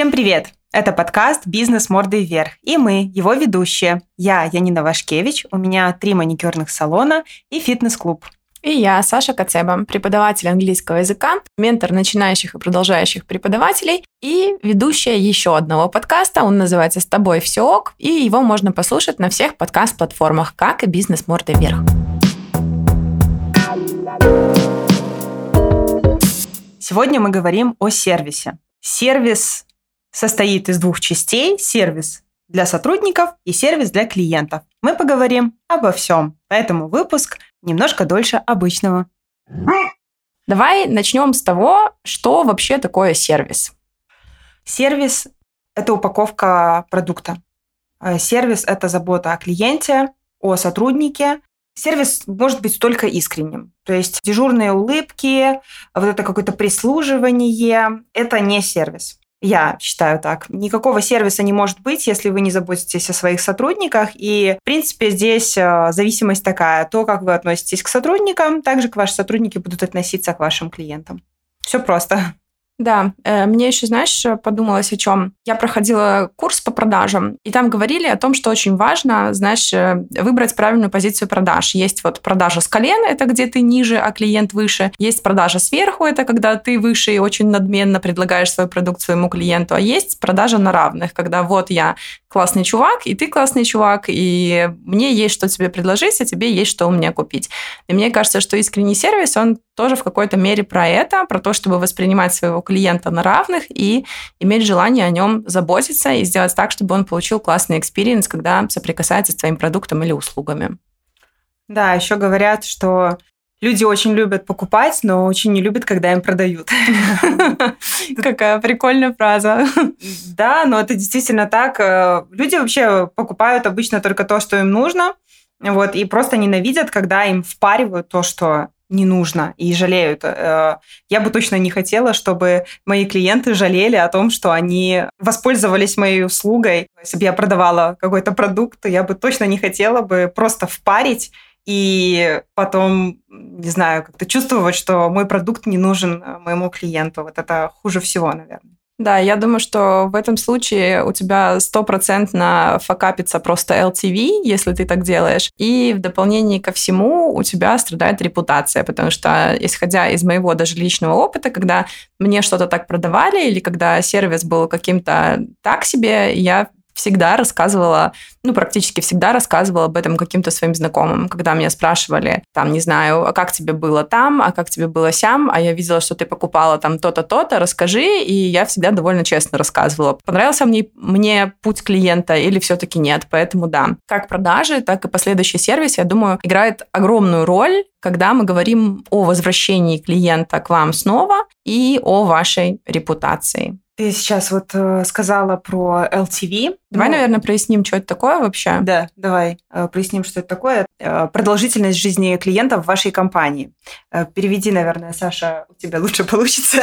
Всем привет! Это подкаст «Бизнес мордой вверх». И мы, его ведущие. Я Янина Вашкевич, у меня три маникюрных салона и фитнес-клуб. И я, Саша Кацеба, преподаватель английского языка, ментор начинающих и продолжающих преподавателей и ведущая еще одного подкаста. Он называется «С тобой все ок», и его можно послушать на всех подкаст-платформах, как и «Бизнес мордой вверх». Сегодня мы говорим о сервисе. Сервис состоит из двух частей. Сервис для сотрудников и сервис для клиентов. Мы поговорим обо всем, поэтому выпуск немножко дольше обычного. Давай начнем с того, что вообще такое сервис. Сервис – это упаковка продукта. Э, сервис – это забота о клиенте, о сотруднике. Сервис может быть только искренним. То есть дежурные улыбки, вот это какое-то прислуживание – это не сервис. Я считаю так. Никакого сервиса не может быть, если вы не заботитесь о своих сотрудниках. И, в принципе, здесь э, зависимость такая. То, как вы относитесь к сотрудникам, также к ваши сотрудники будут относиться к вашим клиентам. Все просто. Да, э, мне еще, знаешь, подумалось о чем. Я проходила курс по продажам, и там говорили о том, что очень важно, знаешь, э, выбрать правильную позицию продаж. Есть вот продажа с колена, это где ты ниже, а клиент выше. Есть продажа сверху, это когда ты выше и очень надменно предлагаешь свой продукт своему клиенту. А есть продажа на равных, когда вот я классный чувак, и ты классный чувак, и мне есть что тебе предложить, а тебе есть что у меня купить. И мне кажется, что искренний сервис, он тоже в какой-то мере про это, про то, чтобы воспринимать своего клиента на равных и иметь желание о нем заботиться и сделать так, чтобы он получил классный experience, когда соприкасается с твоим продуктом или услугами. Да, еще говорят, что люди очень любят покупать, но очень не любят, когда им продают. Какая прикольная фраза. Да, но это действительно так. Э, люди вообще покупают обычно только то, что им нужно, вот, и просто ненавидят, когда им впаривают то, что не нужно и жалеют. Э, я бы точно не хотела, чтобы мои клиенты жалели о том, что они воспользовались моей услугой. Если бы я продавала какой-то продукт, я бы точно не хотела бы просто впарить и потом, не знаю, как-то чувствовать, что мой продукт не нужен э, моему клиенту. Вот это хуже всего, наверное. Да, я думаю, что в этом случае у тебя стопроцентно факапится просто LTV, если ты так делаешь. И в дополнение ко всему у тебя страдает репутация, потому что, исходя из моего даже личного опыта, когда мне что-то так продавали или когда сервис был каким-то так себе, я всегда рассказывала, ну, практически всегда рассказывала об этом каким-то своим знакомым, когда меня спрашивали, там, не знаю, а как тебе было там, а как тебе было сям, а я видела, что ты покупала там то-то, то-то, расскажи, и я всегда довольно честно рассказывала. Понравился мне, мне путь клиента или все-таки нет, поэтому да. Как продажи, так и последующий сервис, я думаю, играет огромную роль когда мы говорим о возвращении клиента к вам снова и о вашей репутации. Ты сейчас вот э, сказала про LTV. Давай, ну, наверное, проясним, что это такое вообще. Да, давай э, проясним, что это такое. Э, продолжительность жизни клиента в вашей компании. Э, переведи, наверное, Саша, у тебя лучше получится.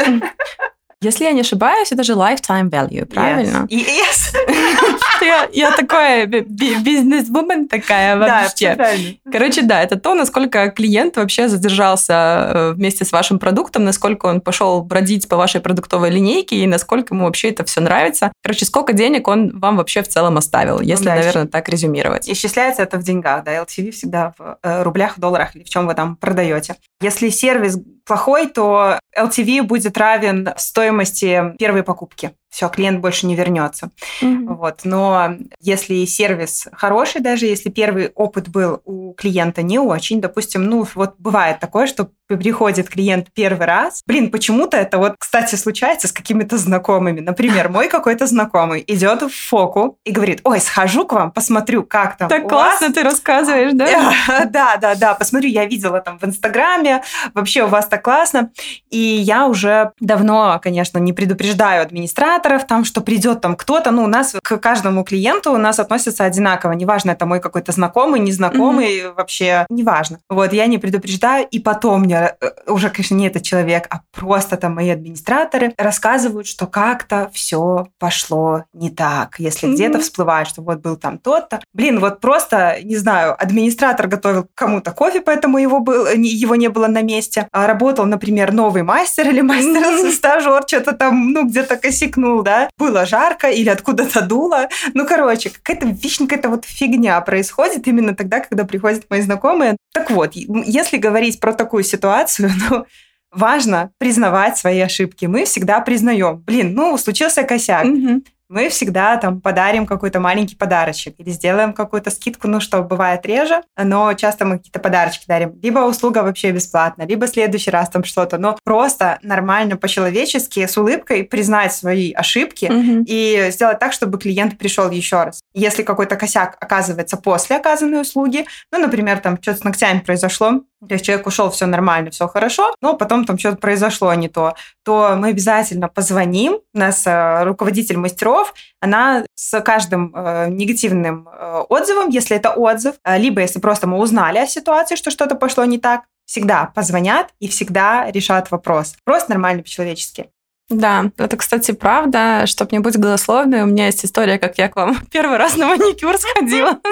Если я не ошибаюсь, это же lifetime value, правильно? Yes. yes. я, я такая бизнес-вумен такая вообще. Да, Короче, да, это то, насколько клиент вообще задержался э, вместе с вашим продуктом, насколько он пошел бродить по вашей продуктовой линейке и насколько ему вообще это все нравится. Короче, сколько денег он вам вообще в целом оставил, если, да, наверное, так резюмировать. Исчисляется это в деньгах, да, LTV всегда в э, рублях, долларах или в чем вы там продаете. Если сервис плохой, то LTV будет равен стоимости первой покупки все, клиент больше не вернется. Mm-hmm. Вот. Но если сервис хороший, даже если первый опыт был у клиента не очень, допустим, ну вот бывает такое, что приходит клиент первый раз, блин, почему-то это вот, кстати, случается с какими-то знакомыми. Например, мой какой-то знакомый идет в фоку и говорит, ой, схожу к вам, посмотрю, как там Так классно вас. ты рассказываешь, да? Да, да, да, посмотрю, я видела там в Инстаграме, вообще у вас так классно. И я уже давно, конечно, не предупреждаю администратора, операторов, там, что придет там кто-то, ну, у нас к каждому клиенту у нас относятся одинаково, неважно, это мой какой-то знакомый, незнакомый, вообще неважно. Вот, я не предупреждаю, и потом мне э, уже, конечно, не этот человек, а просто там мои администраторы рассказывают, что как-то все пошло не так, если mm-hmm. где-то всплывает, что вот был там тот-то. Блин, вот просто, не знаю, администратор готовил кому-то кофе, поэтому его, был, его не было на месте. А работал, например, новый мастер или мастер-стажер, что-то там, ну, где-то вздохнул, да, было жарко или откуда-то дуло. Ну, короче, какая-то вечно какая-то вот фигня происходит именно тогда, когда приходят мои знакомые. Так вот, если говорить про такую ситуацию, ну, важно признавать свои ошибки. Мы всегда признаем, блин, ну, случился косяк. Угу мы всегда там подарим какой-то маленький подарочек или сделаем какую-то скидку, ну, что бывает реже, но часто мы какие-то подарочки дарим. Либо услуга вообще бесплатна, либо в следующий раз там что-то. Но просто нормально, по-человечески, с улыбкой признать свои ошибки угу. и сделать так, чтобы клиент пришел еще раз. Если какой-то косяк оказывается после оказанной услуги, ну, например, там что-то с ногтями произошло, то есть человек ушел, все нормально, все хорошо, но потом там что-то произошло не то, то мы обязательно позвоним. У нас э, руководитель мастеров, она с каждым э, негативным э, отзывом, если это отзыв, э, либо если просто мы узнали о ситуации, что что-то пошло не так, всегда позвонят и всегда решат вопрос. Просто нормально по-человечески. Да, это, кстати, правда. Чтобы не быть голословной, у меня есть история, как я к вам первый раз на маникюр сходила.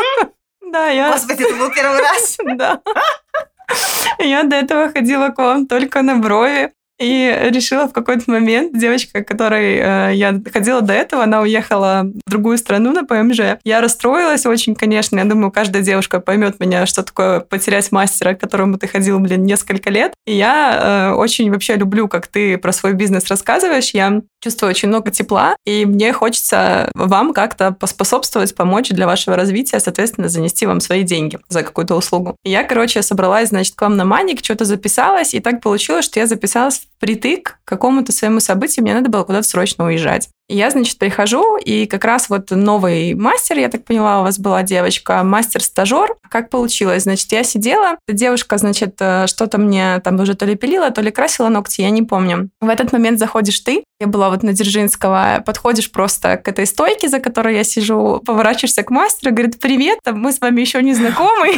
Да, я... Господи, это был первый раз? Да. Я до этого ходила к вам только на брови. И решила в какой-то момент, девочка, которой э, я ходила до этого, она уехала в другую страну на ПМЖ. Я расстроилась очень, конечно. Я думаю, каждая девушка поймет меня, что такое потерять мастера, к которому ты ходил, блин, несколько лет. И я э, очень вообще люблю, как ты про свой бизнес рассказываешь. Я чувствую очень много тепла, и мне хочется вам как-то поспособствовать, помочь для вашего развития, соответственно, занести вам свои деньги за какую-то услугу. И я, короче, собралась, значит, к вам на маник, что-то записалась, и так получилось, что я записалась впритык к какому-то своему событию, мне надо было куда-то срочно уезжать. Я, значит, прихожу, и как раз вот новый мастер, я так поняла, у вас была девочка, мастер-стажер. Как получилось? Значит, я сидела, девушка, значит, э, что-то мне там уже то ли пилила, то ли красила ногти, я не помню. В этот момент заходишь ты, я была вот на Дзержинского, подходишь просто к этой стойке, за которой я сижу, поворачиваешься к мастеру, говорит, привет, мы с вами еще не знакомы.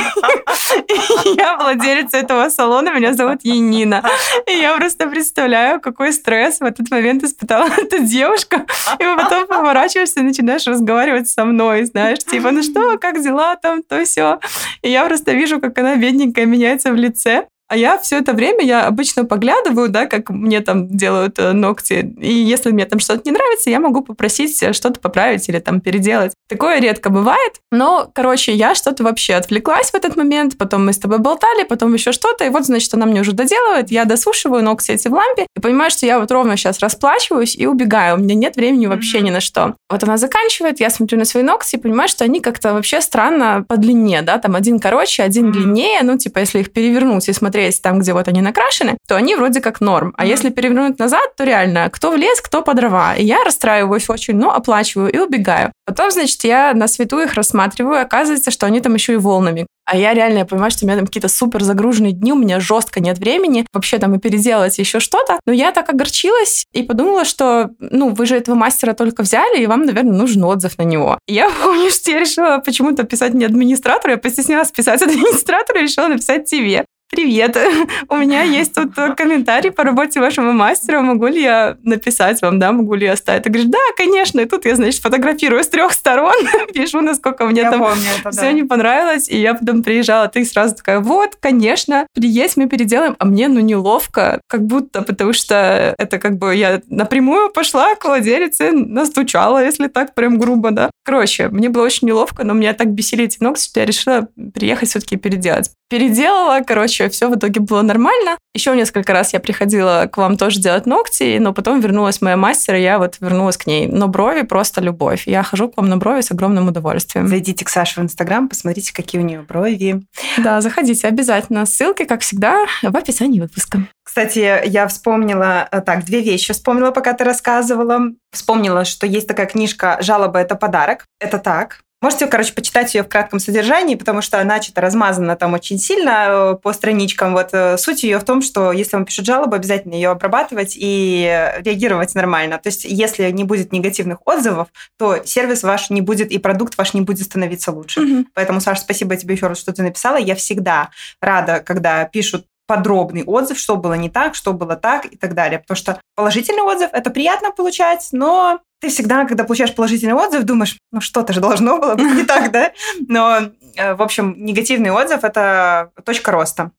Я владелица этого салона, меня зовут Енина. И я просто представляю, какой стресс в этот момент испытала эта девушка. И потом поворачиваешься и начинаешь разговаривать со мной, знаешь, типа, ну что, как дела там, то все. И я просто вижу, как она бедненькая меняется в лице. А я все это время, я обычно поглядываю, да, как мне там делают э, ногти. И если мне там что-то не нравится, я могу попросить э, что-то поправить или там переделать. Такое редко бывает. Но, короче, я что-то вообще отвлеклась в этот момент. Потом мы с тобой болтали, потом еще что-то. И вот, значит, она мне уже доделывает. Я досушиваю ногти эти в лампе. И понимаю, что я вот ровно сейчас расплачиваюсь и убегаю. У меня нет времени вообще ни на что. Вот она заканчивает, я смотрю на свои ногти и понимаю, что они как-то вообще странно по длине, да, там один короче, один длиннее. Ну, типа, если их перевернуть и смотреть смотреть там, где вот они накрашены, то они вроде как норм. А mm-hmm. если перевернуть назад, то реально кто в лес, кто по дрова. И я расстраиваюсь очень, но оплачиваю и убегаю. Потом, значит, я на свету их рассматриваю, оказывается, что они там еще и волнами а я реально я понимаю, что у меня там какие-то супер загруженные дни, у меня жестко нет времени вообще там и переделать еще что-то. Но я так огорчилась и подумала, что, ну, вы же этого мастера только взяли, и вам, наверное, нужен отзыв на него. И я помню, что я решила почему-то писать не администратору, я постеснялась писать администратору и решила написать тебе. Привет, у меня есть тут комментарий по работе вашего мастера, могу ли я написать вам, да, могу ли я оставить? Ты говоришь, да, конечно, и тут я, значит, фотографирую с трех сторон, пишу, насколько мне я там помню это, все да. не понравилось, и я потом приезжала, ты сразу такая, вот, конечно, приедь, мы переделаем, а мне, ну, неловко, как будто, потому что это как бы я напрямую пошла к владелице, настучала, если так прям грубо, да. Короче, мне было очень неловко, но меня так бесили эти ногти, что я решила приехать все-таки переделать. Переделала, короче, все в итоге было нормально. Еще несколько раз я приходила к вам тоже делать ногти, но потом вернулась моя мастер, и я вот вернулась к ней. Но брови просто любовь. Я хожу к вам на брови с огромным удовольствием. Зайдите к Саше в Инстаграм, посмотрите, какие у нее брови. Да, заходите обязательно. Ссылки, как всегда, в описании выпуска. Кстати, я вспомнила, э, так, две вещи вспомнила, пока ты рассказывала. Вспомнила, что есть такая книжка «Жалоба – это подарок». Это так. Можете, короче, почитать ее в кратком содержании, потому что она что-то размазана там очень сильно э, по страничкам. Вот э, суть ее в том, что если вам пишут жалобу, обязательно ее обрабатывать и реагировать нормально. То есть, если не будет негативных отзывов, то сервис ваш не будет и продукт ваш не будет становиться лучше. Mm-hmm. Поэтому, Саша, спасибо тебе еще раз, что ты написала. Я всегда рада, когда пишут подробный отзыв, что было не так, что было так и так далее. Потому что положительный отзыв – это приятно получать, но ты всегда, когда получаешь положительный отзыв, думаешь, ну что-то же должно было быть не так, да? Но, э, в общем, негативный отзыв – это точка роста.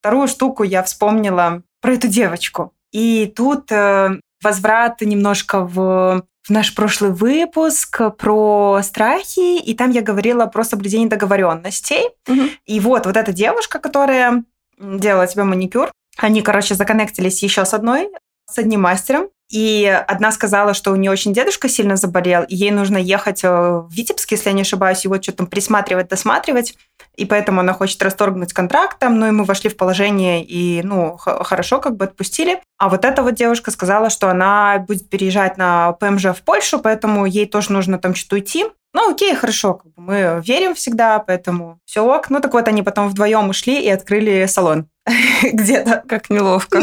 Вторую штуку я вспомнила про эту девочку. И тут э, возврат немножко в в наш прошлый выпуск про страхи, и там я говорила про соблюдение договоренностей. Угу. И вот, вот эта девушка, которая делала тебе маникюр, они, короче, законнектились еще с одной, с одним мастером, и одна сказала, что у нее очень дедушка сильно заболел, и ей нужно ехать э, в Витебск, если я не ошибаюсь, его что-то присматривать, досматривать, и поэтому она хочет расторгнуть контракт там, ну и мы вошли в положение, и, ну, хорошо как бы отпустили. А вот эта вот девушка сказала, что она будет переезжать на ПМЖ в Польшу, поэтому ей тоже нужно там что-то уйти. Ну, окей, хорошо, мы верим всегда, поэтому все ок. Ну, так вот они потом вдвоем ушли и открыли салон где-то. Как неловко.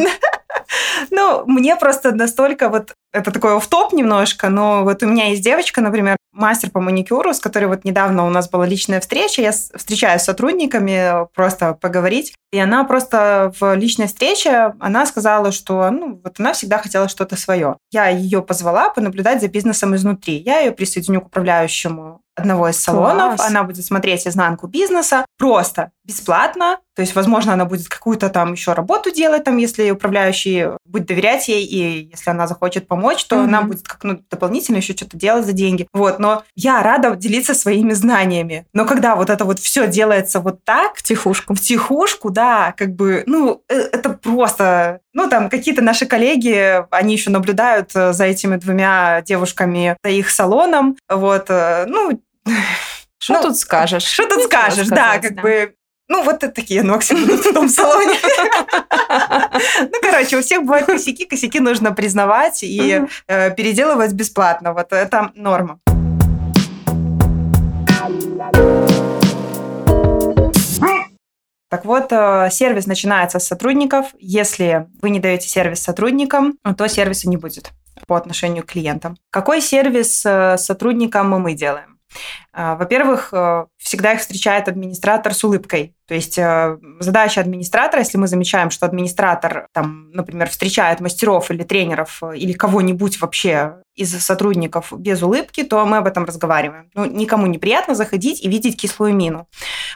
Ну, мне просто настолько вот это такой оф-топ немножко, но вот у меня есть девочка, например, мастер по маникюру, с которой вот недавно у нас была личная встреча, я встречаюсь с сотрудниками просто поговорить, и она просто в личной встрече, она сказала, что ну, вот она всегда хотела что-то свое. Я ее позвала понаблюдать за бизнесом изнутри. Я ее присоединю к управляющему одного из салонов. Класс. Она будет смотреть изнанку бизнеса просто бесплатно. То есть, возможно, она будет какую-то там еще работу делать, там, если управляющий будет доверять ей, и если она захочет помочь, то mm-hmm. она будет как ну, дополнительно еще что-то делать за деньги. Вот, но я рада делиться своими знаниями. Но когда вот это вот все делается вот так, в тихушку, в тихушку, да, как бы, ну, э, это просто, ну, там какие-то наши коллеги, они еще наблюдают э, за этими двумя девушками, за их салоном, вот, э, ну, что ну, тут скажешь? Что тут скажешь, да, как да. бы ну, вот это такие ногти будут в том салоне. Ну, короче, у всех бывают косяки, косяки нужно признавать и э, переделывать бесплатно. Вот это норма. Так вот, э, сервис начинается с сотрудников. Если вы не даете сервис сотрудникам, то сервиса не будет по отношению к клиентам. Какой сервис э, сотрудникам мы делаем? А, во-первых, э, всегда их встречает администратор с улыбкой. То есть э, задача администратора, если мы замечаем, что администратор, там, например, встречает мастеров или тренеров э, или кого-нибудь вообще из сотрудников без улыбки, то мы об этом разговариваем. Ну, никому не приятно заходить и видеть кислую мину.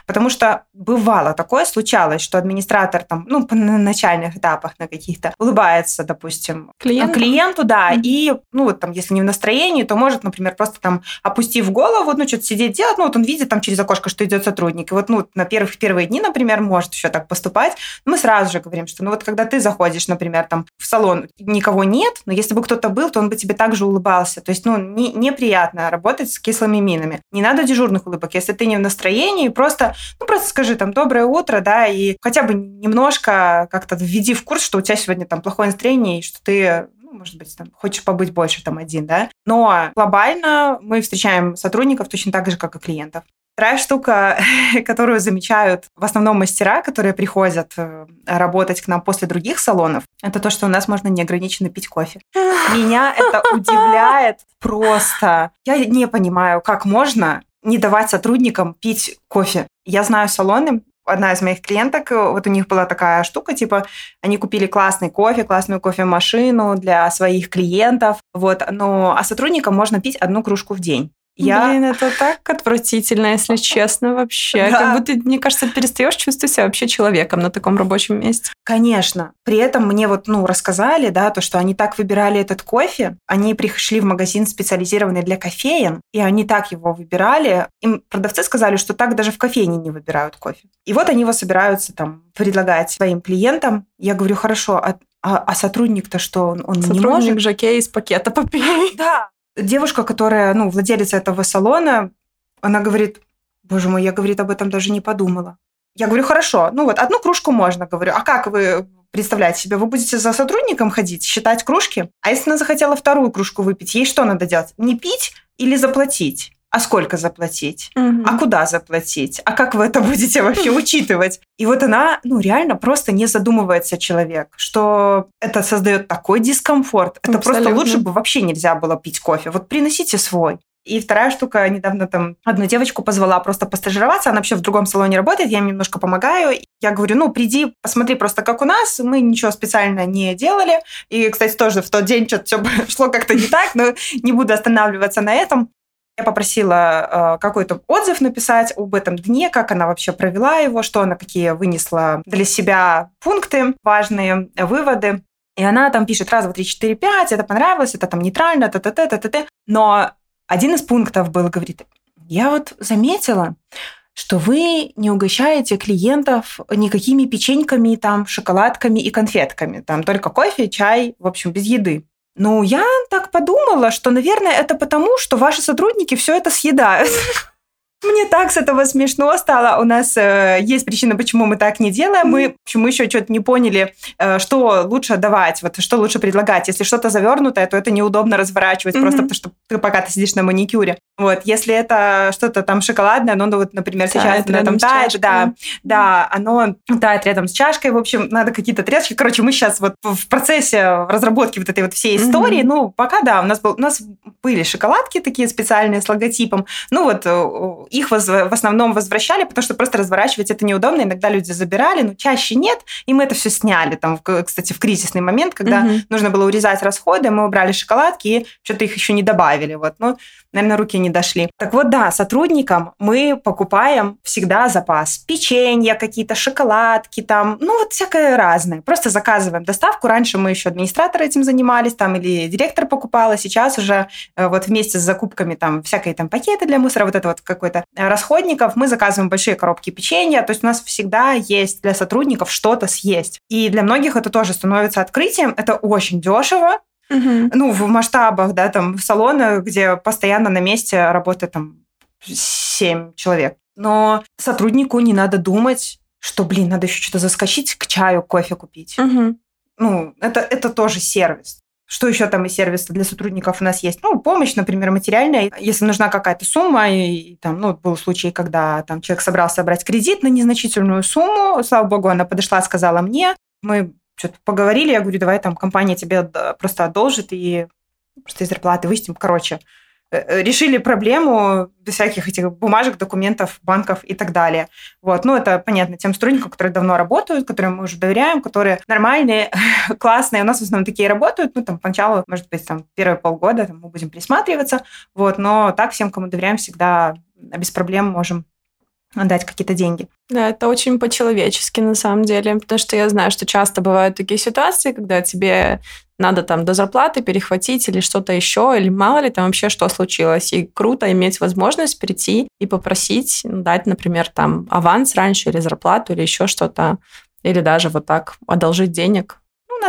Потому что бывало такое, случалось, что администратор там, ну, на начальных этапах на каких-то улыбается, допустим, клиенту, клиенту да, mm-hmm. и, ну, вот там, если не в настроении, то может, например, просто там, опустив голову, ну, что-то сидеть делать, ну, вот он видит там через окошко, что идет сотрудник, и вот, ну, на первых первые дни, например, может еще так поступать, мы сразу же говорим, что, ну, вот когда ты заходишь, например, там, в салон, никого нет, но если бы кто-то был, то он бы тебе также улыбался. То есть, ну, не, неприятно работать с кислыми минами. Не надо дежурных улыбок. Если ты не в настроении, просто, ну, просто скажи там «доброе утро», да, и хотя бы немножко как-то введи в курс, что у тебя сегодня там плохое настроение, и что ты ну, может быть, там, хочешь побыть больше там один, да. Но глобально мы встречаем сотрудников точно так же, как и клиентов. Вторая штука, которую замечают в основном мастера, которые приходят э, работать к нам после других салонов, это то, что у нас можно неограниченно пить кофе. Меня это удивляет просто. Я не понимаю, как можно не давать сотрудникам пить кофе. Я знаю салоны, одна из моих клиенток, вот у них была такая штука, типа, они купили классный кофе, классную кофемашину для своих клиентов, вот, но а сотрудникам можно пить одну кружку в день. Я... Блин, это так отвратительно, если честно, вообще. Да. Как будто, мне кажется, перестаешь чувствовать себя вообще человеком на таком рабочем месте. Конечно. При этом мне вот, ну, рассказали, да, то, что они так выбирали этот кофе, они пришли в магазин специализированный для кофеин, и они так его выбирали. Им продавцы сказали, что так даже в кофейне не выбирают кофе. И вот они его собираются там предлагать своим клиентам. Я говорю, хорошо, а а, а сотрудник-то что, он, он сотрудник не может? Жакей из пакета попей. Да, девушка, которая, ну, владелица этого салона, она говорит, боже мой, я, говорит, об этом даже не подумала. Я говорю, хорошо, ну вот, одну кружку можно, говорю, а как вы представляете себе, вы будете за сотрудником ходить, считать кружки? А если она захотела вторую кружку выпить, ей что надо делать? Не пить или заплатить? А сколько заплатить, угу. а куда заплатить, а как вы это будете вообще учитывать. И вот она, ну, реально просто не задумывается человек, что это создает такой дискомфорт. Это Абсолютно. просто лучше бы вообще нельзя было пить кофе. Вот приносите свой. И вторая штука, недавно там одну девочку позвала просто постажироваться, она вообще в другом салоне работает, я им немножко помогаю. Я говорю, ну, приди, посмотри просто, как у нас, мы ничего специально не делали. И, кстати, тоже в тот день что-то все шло как-то не так, но не буду останавливаться на этом. Я попросила э, какой-то отзыв написать об этом дне, как она вообще провела его, что она какие вынесла для себя пункты, важные выводы. И она там пишет раз, два, три, четыре, пять, это понравилось, это там нейтрально, та та та та та та Но один из пунктов был, говорит, я вот заметила, что вы не угощаете клиентов никакими печеньками, там, шоколадками и конфетками. Там только кофе, чай, в общем, без еды. Ну, я так подумала, что, наверное, это потому, что ваши сотрудники все это съедают. Мне так с этого смешно стало. У нас э, есть причина, почему мы так не делаем. Мы, почему еще что-то не поняли, э, что лучше давать, вот что лучше предлагать. Если что-то завернутое, то это неудобно разворачивать, mm-hmm. просто потому что ты, пока ты сидишь на маникюре. Вот, если это что-то там шоколадное, ну, ну вот, например, сейчас оно там тает, да, да, оно тает рядом с чашкой. В общем, надо какие-то тряски. Короче, мы сейчас вот в процессе разработки вот этой вот всей истории, mm-hmm. ну, пока да, у нас был, у нас были шоколадки такие специальные с логотипом. Ну вот э, их воз, в основном возвращали, потому что просто разворачивать это неудобно. Иногда люди забирали, но чаще нет. И мы это все сняли. Там, кстати, в кризисный момент, когда угу. нужно было урезать расходы, мы убрали шоколадки и что-то их еще не добавили. Вот. Ну, наверное, руки не дошли. Так вот, да, сотрудникам мы покупаем всегда запас. Печенья какие-то, шоколадки там, ну вот всякое разное. Просто заказываем доставку. Раньше мы еще администраторы этим занимались, там, или директор покупала. Сейчас уже э, вот вместе с закупками там всякие там пакеты для мусора, вот это вот какой-то расходников, мы заказываем большие коробки печенья, то есть у нас всегда есть для сотрудников что-то съесть. И для многих это тоже становится открытием. Это очень дешево, Угу. Ну, в масштабах, да, там, в салонах, где постоянно на месте работает там 7 человек. Но сотруднику не надо думать, что, блин, надо еще что-то заскочить к чаю, кофе купить. Угу. Ну, это, это тоже сервис. Что еще там из сервиса для сотрудников у нас есть? Ну, помощь, например, материальная. Если нужна какая-то сумма, и, там, ну, был случай, когда там человек собрался брать кредит на незначительную сумму, слава богу, она подошла, сказала мне, мы что-то поговорили, я говорю, давай там компания тебе просто одолжит и просто из зарплаты выстим. Короче, решили проблему без всяких этих бумажек, документов, банков и так далее. Вот. Ну, это понятно тем сотрудникам, которые давно работают, которым мы уже доверяем, которые нормальные, классные. У нас в основном такие работают. Ну, там, поначалу, может быть, там, первые полгода там, мы будем присматриваться. Вот. Но так всем, кому доверяем, всегда без проблем можем отдать какие-то деньги. Да, это очень по-человечески на самом деле, потому что я знаю, что часто бывают такие ситуации, когда тебе надо там до зарплаты перехватить или что-то еще, или мало ли там вообще что случилось. И круто иметь возможность прийти и попросить дать, например, там аванс раньше или зарплату или еще что-то, или даже вот так одолжить денег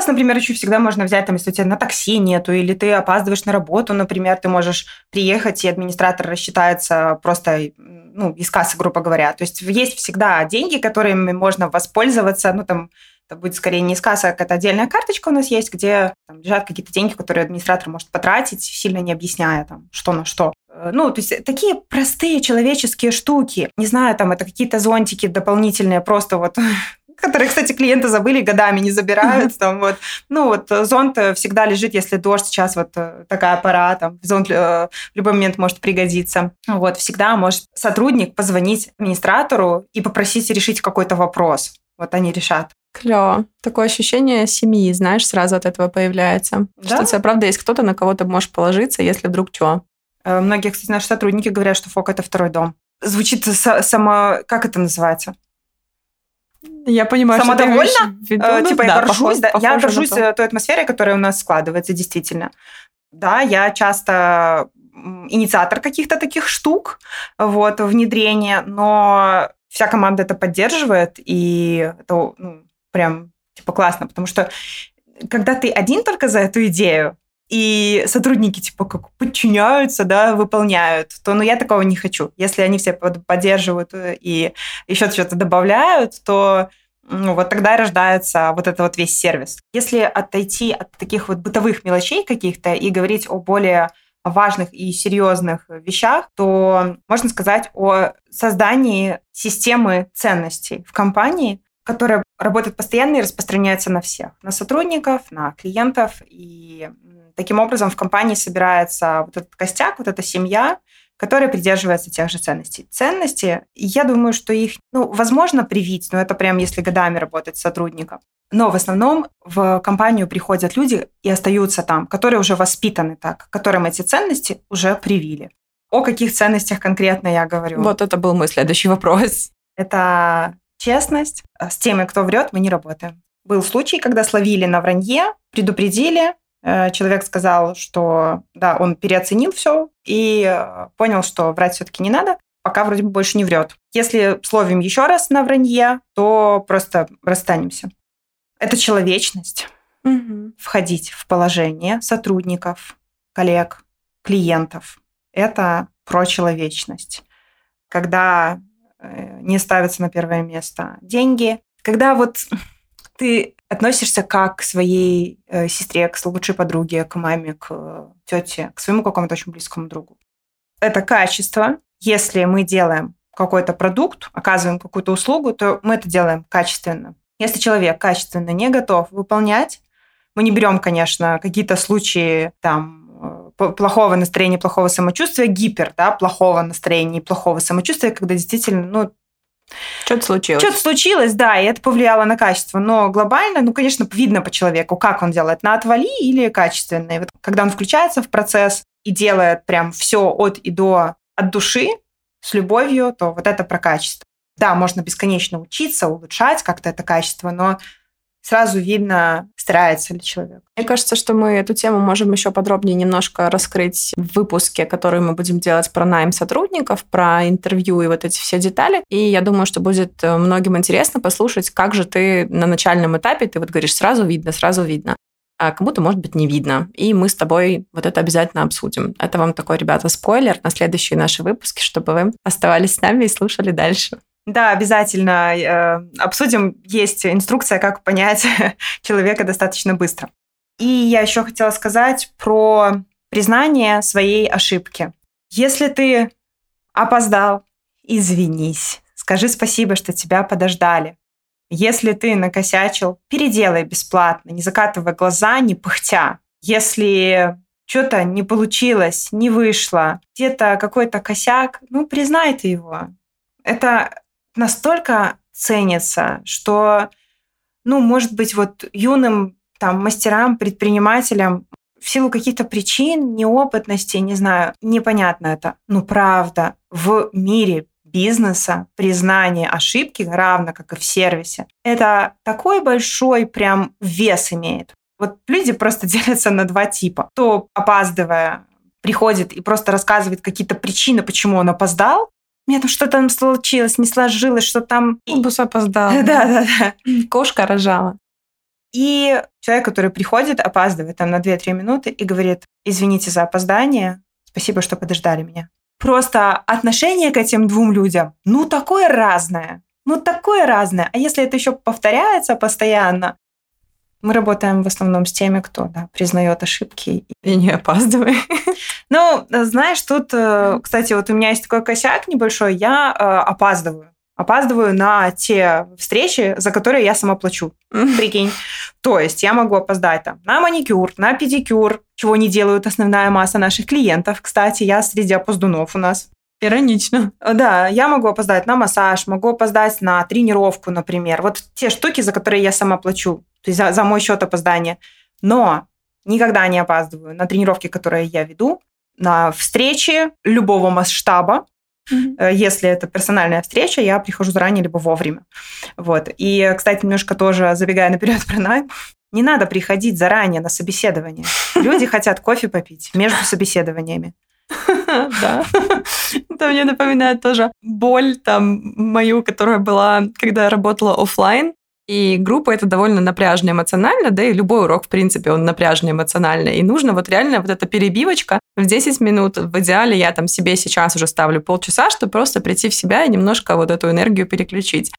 нас, например, еще всегда можно взять, там, если у тебя на такси нету, или ты опаздываешь на работу, например, ты можешь приехать, и администратор рассчитается просто ну, из кассы, грубо говоря. То есть есть всегда деньги, которыми можно воспользоваться, ну, там, это будет скорее не из кассы, а какая-то отдельная карточка у нас есть, где там, лежат какие-то деньги, которые администратор может потратить, сильно не объясняя, там, что на что. Э, ну, то есть такие простые человеческие штуки. Не знаю, там это какие-то зонтики дополнительные, просто вот которые, кстати, клиенты забыли, годами не забирают. Там, вот. Ну, вот зонт всегда лежит, если дождь, сейчас вот э, такая пора, там, зонт э, в любой момент может пригодиться. Вот, всегда может сотрудник позвонить администратору и попросить решить какой-то вопрос. Вот они решат. Клево. Такое ощущение семьи, знаешь, сразу от этого появляется. Да? Что у тебя, правда, есть кто-то, на кого ты можешь положиться, если вдруг что. Э, многие, кстати, наши сотрудники говорят, что ФОК – это второй дом. Звучит само... Как это называется? Я понимаю, Самодовольно? что ты виду, э, Типа да, я горжусь, да, я горжусь той атмосферой, которая у нас складывается, действительно. Да, я часто инициатор каких-то таких штук, вот, внедрения, но вся команда это поддерживает, и это ну, прям типа классно, потому что когда ты один только за эту идею, и сотрудники типа как подчиняются, да, выполняют, то ну я такого не хочу. Если они все поддерживают э, и еще что-то добавляют, то ну, вот тогда рождается вот этот вот весь сервис. Если отойти от таких вот бытовых мелочей каких-то и говорить о более важных и серьезных вещах, то можно сказать о создании системы ценностей в компании, которая работает постоянно и распространяется на всех, на сотрудников, на клиентов и Таким образом, в компании собирается вот этот костяк, вот эта семья, которая придерживается тех же ценностей. Ценности, я думаю, что их, ну, возможно, привить, но это прям если годами работать с сотрудником. Но в основном в компанию приходят люди и остаются там, которые уже воспитаны так, которым эти ценности уже привили. О каких ценностях конкретно я говорю? Вот это был мой следующий вопрос. Это честность. С теми, кто врет, мы не работаем был случай, когда словили на вранье, предупредили, э, человек сказал, что да, он переоценил все и э, понял, что врать все-таки не надо, пока вроде бы больше не врет. Если словим еще раз на вранье, то просто расстанемся. Это человечность. Угу. Входить в положение сотрудников, коллег, клиентов. Это про человечность. Когда э, не ставятся на первое место деньги, когда вот ты относишься как к своей э, сестре, к лучшей подруге, к маме, к э, тете, к своему какому-то очень близкому другу. Это качество. Если мы делаем какой-то продукт, оказываем какую-то услугу, то мы это делаем качественно. Если человек качественно не готов выполнять, мы не берем, конечно, какие-то случаи там э, плохого настроения, плохого самочувствия, гипер, да, плохого настроения и плохого самочувствия, когда действительно, ну, что-то случилось. Что-то случилось, да, и это повлияло на качество. Но глобально, ну, конечно, видно по человеку, как он делает, на отвали или качественно. И вот когда он включается в процесс и делает прям все от и до от души, с любовью, то вот это про качество. Да, можно бесконечно учиться, улучшать как-то это качество, но сразу видно, старается ли человек. Мне кажется, что мы эту тему можем еще подробнее немножко раскрыть в выпуске, который мы будем делать про найм сотрудников, про интервью и вот эти все детали. И я думаю, что будет э, многим интересно послушать, как же ты на начальном этапе, ты вот говоришь, сразу видно, сразу видно а кому-то, может быть, не видно. И мы с тобой вот это обязательно обсудим. Это вам такой, ребята, спойлер на следующие наши выпуски, чтобы вы оставались с нами и слушали дальше. Да, обязательно э, обсудим. Есть инструкция, как понять человека достаточно быстро. И я еще хотела сказать про признание своей ошибки. Если ты опоздал, извинись. Скажи спасибо, что тебя подождали. Если ты накосячил, переделай бесплатно, не закатывая глаза, не пыхтя. Если что-то не получилось, не вышло, где-то какой-то косяк, ну, признай ты его. Это настолько ценится, что, ну, может быть, вот юным там мастерам, предпринимателям в силу каких-то причин, неопытности, не знаю, непонятно это. Ну, правда, в мире бизнеса признание ошибки, равно как и в сервисе, это такой большой прям вес имеет. Вот люди просто делятся на два типа. Кто, опаздывая, приходит и просто рассказывает какие-то причины, почему он опоздал, меня там что-то там случилось, не сложилось, что там... Бус опоздал. Да, да, да. Кошка рожала. И человек, который приходит, опаздывает там на 2-3 минуты и говорит, извините за опоздание, спасибо, что подождали меня. Просто отношение к этим двум людям, ну, такое разное. Ну, такое разное. А если это еще повторяется постоянно, мы работаем в основном с теми, кто да, признает ошибки. И не опаздывает. Ну, знаешь, тут, э, кстати, вот у меня есть такой косяк небольшой, я э, опаздываю. Опаздываю на те встречи, за которые я сама плачу. Прикинь. То есть я могу опоздать там на маникюр, на педикюр, чего не делают основная масса наших клиентов. Кстати, я среди опоздунов у нас. Иронично. Да, я могу опоздать на массаж, могу опоздать на тренировку, например. Вот те штуки, за которые я сама плачу, то есть за, за мой счет опоздания. Но никогда не опаздываю на тренировки, которые я веду, на встречи любого масштаба. Mm-hmm. Если это персональная встреча, я прихожу заранее либо вовремя. Вот. И, кстати, немножко тоже забегая наперед про найм, не надо приходить заранее на собеседование. Люди хотят кофе попить между собеседованиями. Да. Это мне напоминает тоже боль там мою, которая была, когда я работала офлайн. И группа это довольно напряжно эмоционально, да, и любой урок, в принципе, он напряжно эмоционально. И нужно вот реально вот эта перебивочка в 10 минут. В идеале я там себе сейчас уже ставлю полчаса, чтобы просто прийти в себя и немножко вот эту энергию переключить.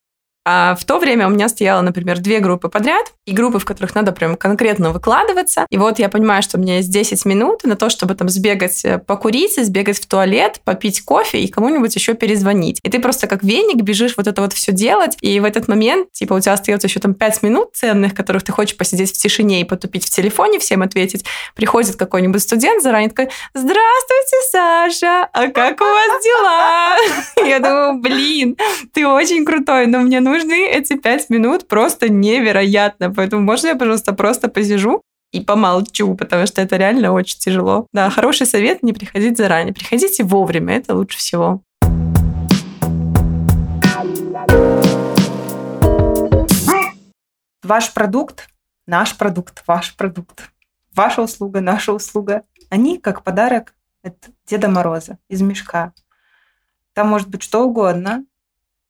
А в то время у меня стояло, например, две группы подряд, и группы, в которых надо прям конкретно выкладываться. И вот я понимаю, что у меня есть 10 минут на то, чтобы там сбегать э, покурить, сбегать в туалет, попить кофе и кому-нибудь еще перезвонить. И ты просто как веник бежишь вот это вот все делать, и в этот момент, типа, у тебя остается еще там 5 минут ценных, которых ты хочешь посидеть в тишине и потупить в телефоне, всем ответить. Приходит какой-нибудь студент заранее такой, здравствуйте, Саша, а как у вас дела? Я думаю, блин, ты очень крутой, но мне нужно нужны эти пять минут просто невероятно. Поэтому можно я, пожалуйста, просто посижу и помолчу, потому что это реально очень тяжело. Да, хороший совет не приходить заранее. Приходите вовремя, это лучше всего. ваш продукт, наш продукт, ваш продукт, ваша услуга, наша услуга, они как подарок от Деда Мороза из мешка. Там может быть что угодно,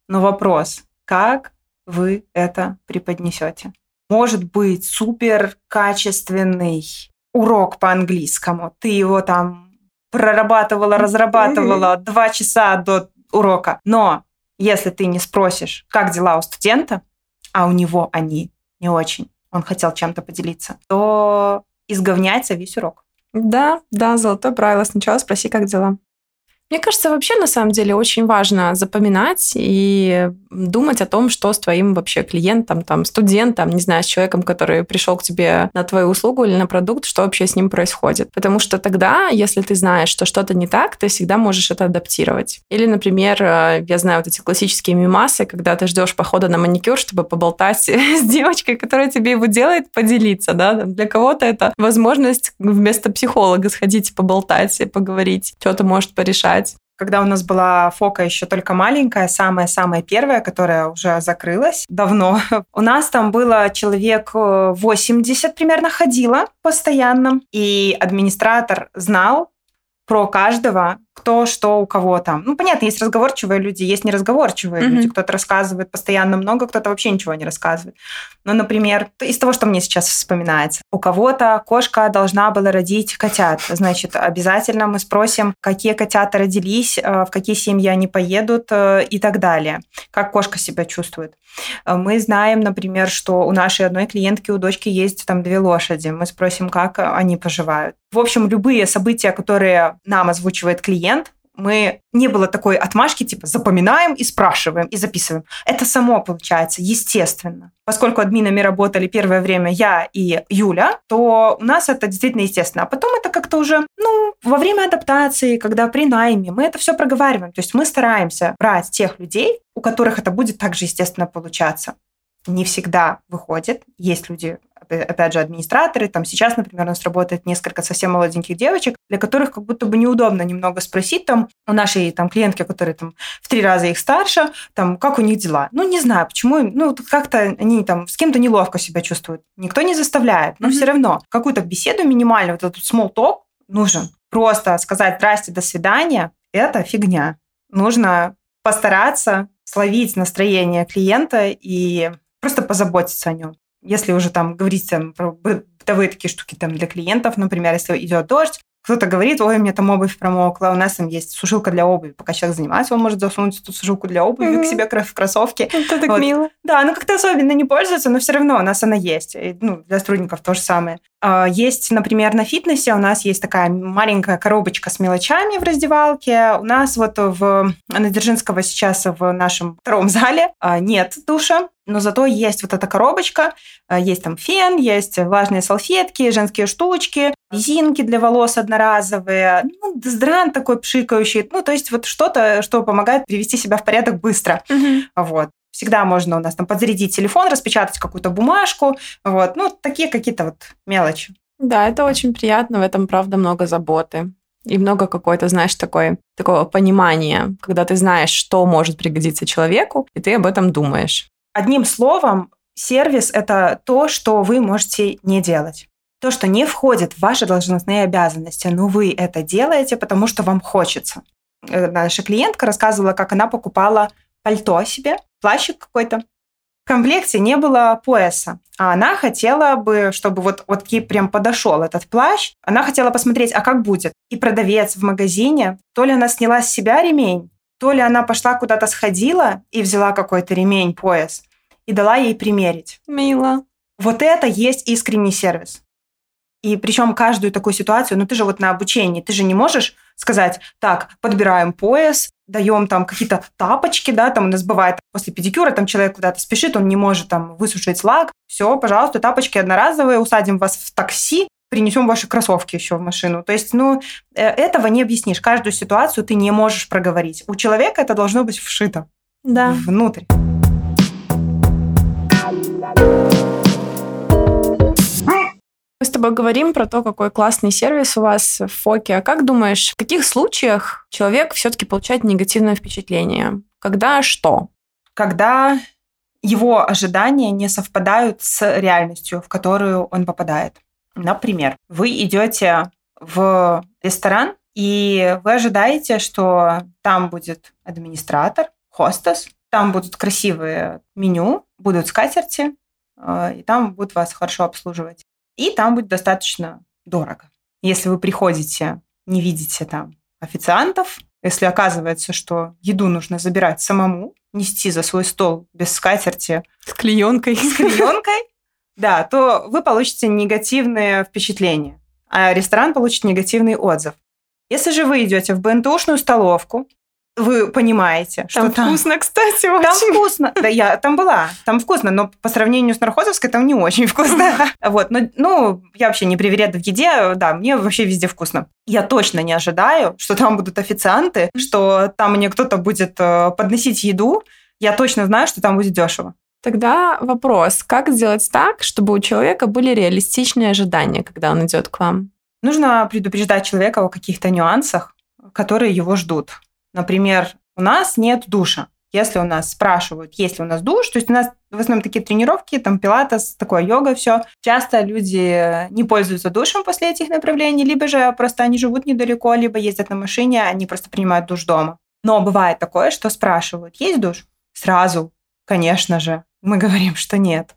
но вопрос, как вы это преподнесете? Может быть супер качественный урок по английскому. Ты его там прорабатывала, разрабатывала два часа до урока. Но если ты не спросишь, как дела у студента, а у него они не очень, он хотел чем-то поделиться, то изговняется весь урок. Да, да, золотое правило. Сначала спроси, как дела. Мне кажется, вообще на самом деле очень важно запоминать и думать о том, что с твоим вообще клиентом, там, студентом, не знаю, с человеком, который пришел к тебе на твою услугу или на продукт, что вообще с ним происходит. Потому что тогда, если ты знаешь, что что-то не так, ты всегда можешь это адаптировать. Или, например, э, я знаю вот эти классические мимасы, когда ты ждешь похода на маникюр, чтобы поболтать с девочкой, которая тебе его делает, поделиться, да. Для кого-то это возможность вместо психолога сходить поболтать и поговорить, что-то может порешать когда у нас была фока еще только маленькая, самая-самая первая, которая уже закрылась давно, у нас там было человек 80 э, примерно ходила постоянно, и администратор знал, про каждого, кто что у кого там. Ну, понятно, есть разговорчивые люди, есть неразговорчивые mm-hmm. люди. Кто-то рассказывает постоянно много, кто-то вообще ничего не рассказывает. Но, например, из того, что мне сейчас вспоминается, у кого-то кошка должна была родить котят. Значит, обязательно мы спросим, какие котята родились, э, в какие семьи они поедут э, и так далее. Как кошка себя чувствует. Э, мы знаем, например, что у нашей одной клиентки, у дочки есть там две лошади. Мы спросим, как они поживают. В общем, любые события, которые нам озвучивает клиент, мы не было такой отмашки, типа запоминаем и спрашиваем, и записываем. Это само получается, естественно. Поскольку админами работали первое время я и Юля, то у нас это действительно естественно. А потом это как-то уже, ну, во время адаптации, когда при найме, мы это все проговариваем. То есть мы стараемся брать тех людей, у которых это будет также естественно получаться. Не всегда выходит. Есть люди, опять же, администраторы. Там сейчас, например, у нас работает несколько совсем молоденьких девочек, для которых как будто бы неудобно немного спросить там у нашей там клиентки, которые там в три раза их старше, там, как у них дела. Ну, не знаю, почему, ну, как-то они там с кем-то неловко себя чувствуют. Никто не заставляет, но mm-hmm. все равно какую-то беседу минимальную, вот этот small talk нужен. Просто сказать «здрасте, до свидания» – это фигня. Нужно постараться словить настроение клиента и просто позаботиться о нем если уже там говорить там, про бытовые такие штуки там для клиентов, например, если идет дождь, кто-то говорит, ой, у меня там обувь промокла, у нас там есть сушилка для обуви. Пока человек занимается, он может засунуть эту сушилку для обуви mm-hmm. к себе в кроссовки. Это так вот. мило. Да, ну как-то особенно не пользуется, но все равно у нас она есть. И, ну, для сотрудников то же самое. А, есть, например, на фитнесе у нас есть такая маленькая коробочка с мелочами в раздевалке. У нас вот в на Дзержинского сейчас в нашем втором зале а, нет душа, но зато есть вот эта коробочка, а, есть там фен, есть влажные салфетки, женские штучки, резинки для волос одноразовые, ну, дезодорант такой пшикающий, ну, то есть вот что-то, что помогает привести себя в порядок быстро. Угу. Вот. Всегда можно у нас там подзарядить телефон, распечатать какую-то бумажку. Вот. Ну, такие какие-то вот мелочи. Да, это очень приятно, в этом, правда, много заботы. И много какой-то, знаешь, такой, такого понимания, когда ты знаешь, что может пригодиться человеку, и ты об этом думаешь. Одним словом, сервис – это то, что вы можете не делать. То, что не входит в ваши должностные обязанности, но вы это делаете, потому что вам хочется. Э, наша клиентка рассказывала, как она покупала пальто себе, плащик какой-то. В комплекте не было пояса, а она хотела бы, чтобы вот, вот ей прям подошел этот плащ, она хотела посмотреть, а как будет. И продавец в магазине, то ли она сняла с себя ремень, то ли она пошла куда-то сходила и взяла какой-то ремень, пояс, и дала ей примерить. Мило. Вот это есть искренний сервис. И причем каждую такую ситуацию, ну ты же вот на обучении, ты же не можешь сказать, так, подбираем пояс, даем там какие-то тапочки, да, там у нас бывает после педикюра, там человек куда-то спешит, он не может там высушить лак, все, пожалуйста, тапочки одноразовые, усадим вас в такси, принесем ваши кроссовки еще в машину. То есть, ну, э, этого не объяснишь. Каждую ситуацию ты не можешь проговорить. У человека это должно быть вшито да. внутрь. Мы с тобой говорим про то, какой классный сервис у вас в Фоке. А как думаешь, в каких случаях человек все-таки получает негативное впечатление? Когда что? Когда его ожидания не совпадают с реальностью, в которую он попадает. Например, вы идете в ресторан, и вы ожидаете, что там будет администратор, хостес, там будут красивые меню, будут скатерти, э, и там будут вас хорошо обслуживать. И там будет достаточно дорого. Если вы приходите, не видите там официантов, если оказывается, что еду нужно забирать самому, нести за свой стол без скатерти. С клеенкой. С клеенкой, да, то вы получите негативные впечатления, а ресторан получит негативный отзыв. Если же вы идете в БНТУшную столовку, вы понимаете, что там, там вкусно, кстати, очень. Там вкусно. Да, я там была, там вкусно, но по сравнению с Нархозовской там не очень вкусно. Вот, но, ну, я вообще не привереда в еде, да, мне вообще везде вкусно. Я точно не ожидаю, что там будут официанты, что там мне кто-то будет э, подносить еду. Я точно знаю, что там будет дешево. Тогда вопрос, как сделать так, чтобы у человека были реалистичные ожидания, когда он идет к вам? Нужно предупреждать человека о каких-то нюансах, которые его ждут. Например, у нас нет душа. Если у нас спрашивают, есть ли у нас душ, то есть у нас в основном такие тренировки, там пилатес, такое йога, все. Часто люди не пользуются душем после этих направлений, либо же просто они живут недалеко, либо ездят на машине, они просто принимают душ дома. Но бывает такое, что спрашивают, есть душ? Сразу, конечно же, мы говорим, что нет.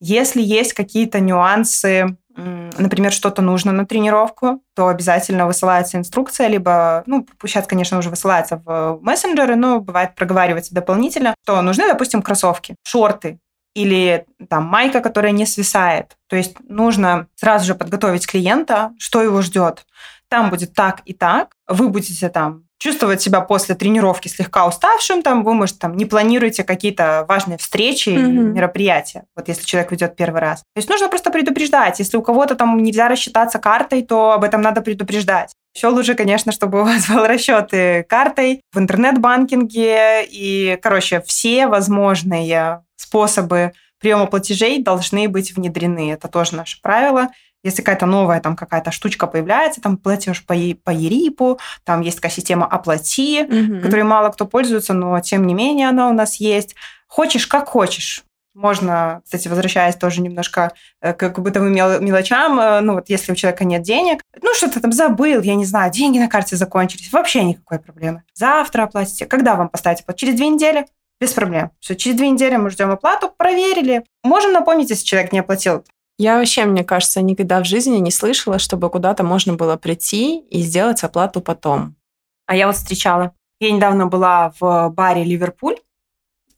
Если есть какие-то нюансы например, что-то нужно на тренировку, то обязательно высылается инструкция, либо, ну, сейчас, конечно, уже высылается в мессенджеры, но бывает проговаривается дополнительно, что нужны, допустим, кроссовки, шорты, или там майка, которая не свисает. То есть нужно сразу же подготовить клиента, что его ждет. Там будет так и так. Вы будете там чувствовать себя после тренировки слегка уставшим, там вы, может, там не планируете какие-то важные встречи mm-hmm. мероприятия, вот если человек ведет первый раз. То есть нужно просто предупреждать. Если у кого-то там нельзя рассчитаться картой, то об этом надо предупреждать. Еще лучше, конечно, чтобы у вас был расчет картой в интернет-банкинге. И, короче, все возможные способы приема платежей должны быть внедрены. Это тоже наше правило. Если какая-то новая там какая-то штучка появляется, там платеж по, по ЕРИПу, там есть такая система «Оплати», угу. которой мало кто пользуется, но тем не менее она у нас есть. Хочешь, как хочешь. Можно, кстати, возвращаясь тоже немножко э, к бытовым мелочам, э, ну вот если у человека нет денег, ну что-то там забыл, я не знаю, деньги на карте закончились, вообще никакой проблемы. Завтра оплатите. Когда вам поставить оплату? Через две недели? Без проблем. Все, через две недели мы ждем оплату, проверили. Можем напомнить, если человек не оплатил. Я вообще, мне кажется, никогда в жизни не слышала, чтобы куда-то можно было прийти и сделать оплату потом. А я вот встречала. Я недавно была в баре «Ливерпуль».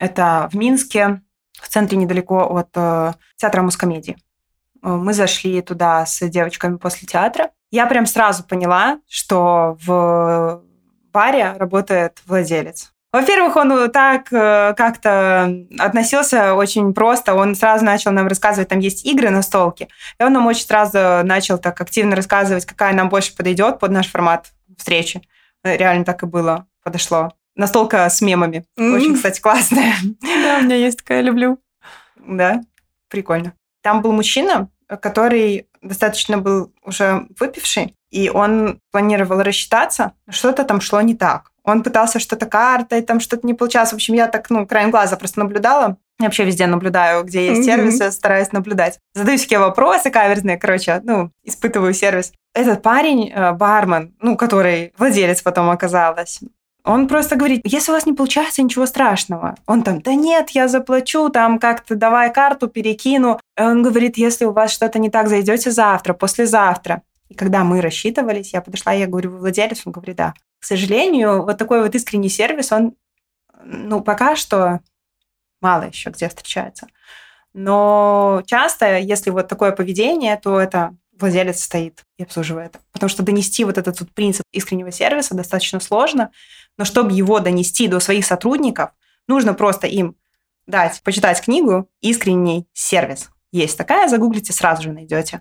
Это в Минске, в центре недалеко от э, театра мускомедии. Э, мы зашли туда с девочками после театра. Я прям сразу поняла, что в баре работает владелец. Во-первых, он так э, как-то относился очень просто. Он сразу начал нам рассказывать, там есть игры на столке. И он нам очень сразу начал так активно рассказывать, какая нам больше подойдет под наш формат встречи. Реально так и было, подошло. Настолка с мемами. Mm-hmm. Очень, кстати, классная. Да, у меня есть такая, люблю. Да, прикольно. Там был мужчина, который достаточно был уже выпивший, и он планировал рассчитаться, что-то там шло не так. Он пытался что-то картой, там что-то не получалось. В общем, я так, ну, краем глаза просто наблюдала. Я вообще везде наблюдаю, где есть mm-hmm. сервисы, стараюсь наблюдать. Задаю всякие вопросы каверзные, короче, ну, испытываю сервис. Этот парень, э, бармен, ну, который владелец потом оказалась, он просто говорит, если у вас не получается, ничего страшного. Он там, да нет, я заплачу, там как-то давай карту перекину. Он говорит, если у вас что-то не так, зайдете завтра, послезавтра. И когда мы рассчитывались, я подошла, я говорю, вы владелец? Он говорит, да. К сожалению, вот такой вот искренний сервис, он, ну, пока что мало еще где встречается. Но часто, если вот такое поведение, то это владелец стоит и обслуживает. Потому что донести вот этот вот принцип искреннего сервиса достаточно сложно, но чтобы его донести до своих сотрудников, нужно просто им дать почитать книгу «Искренний сервис». Есть такая, загуглите, сразу же найдете.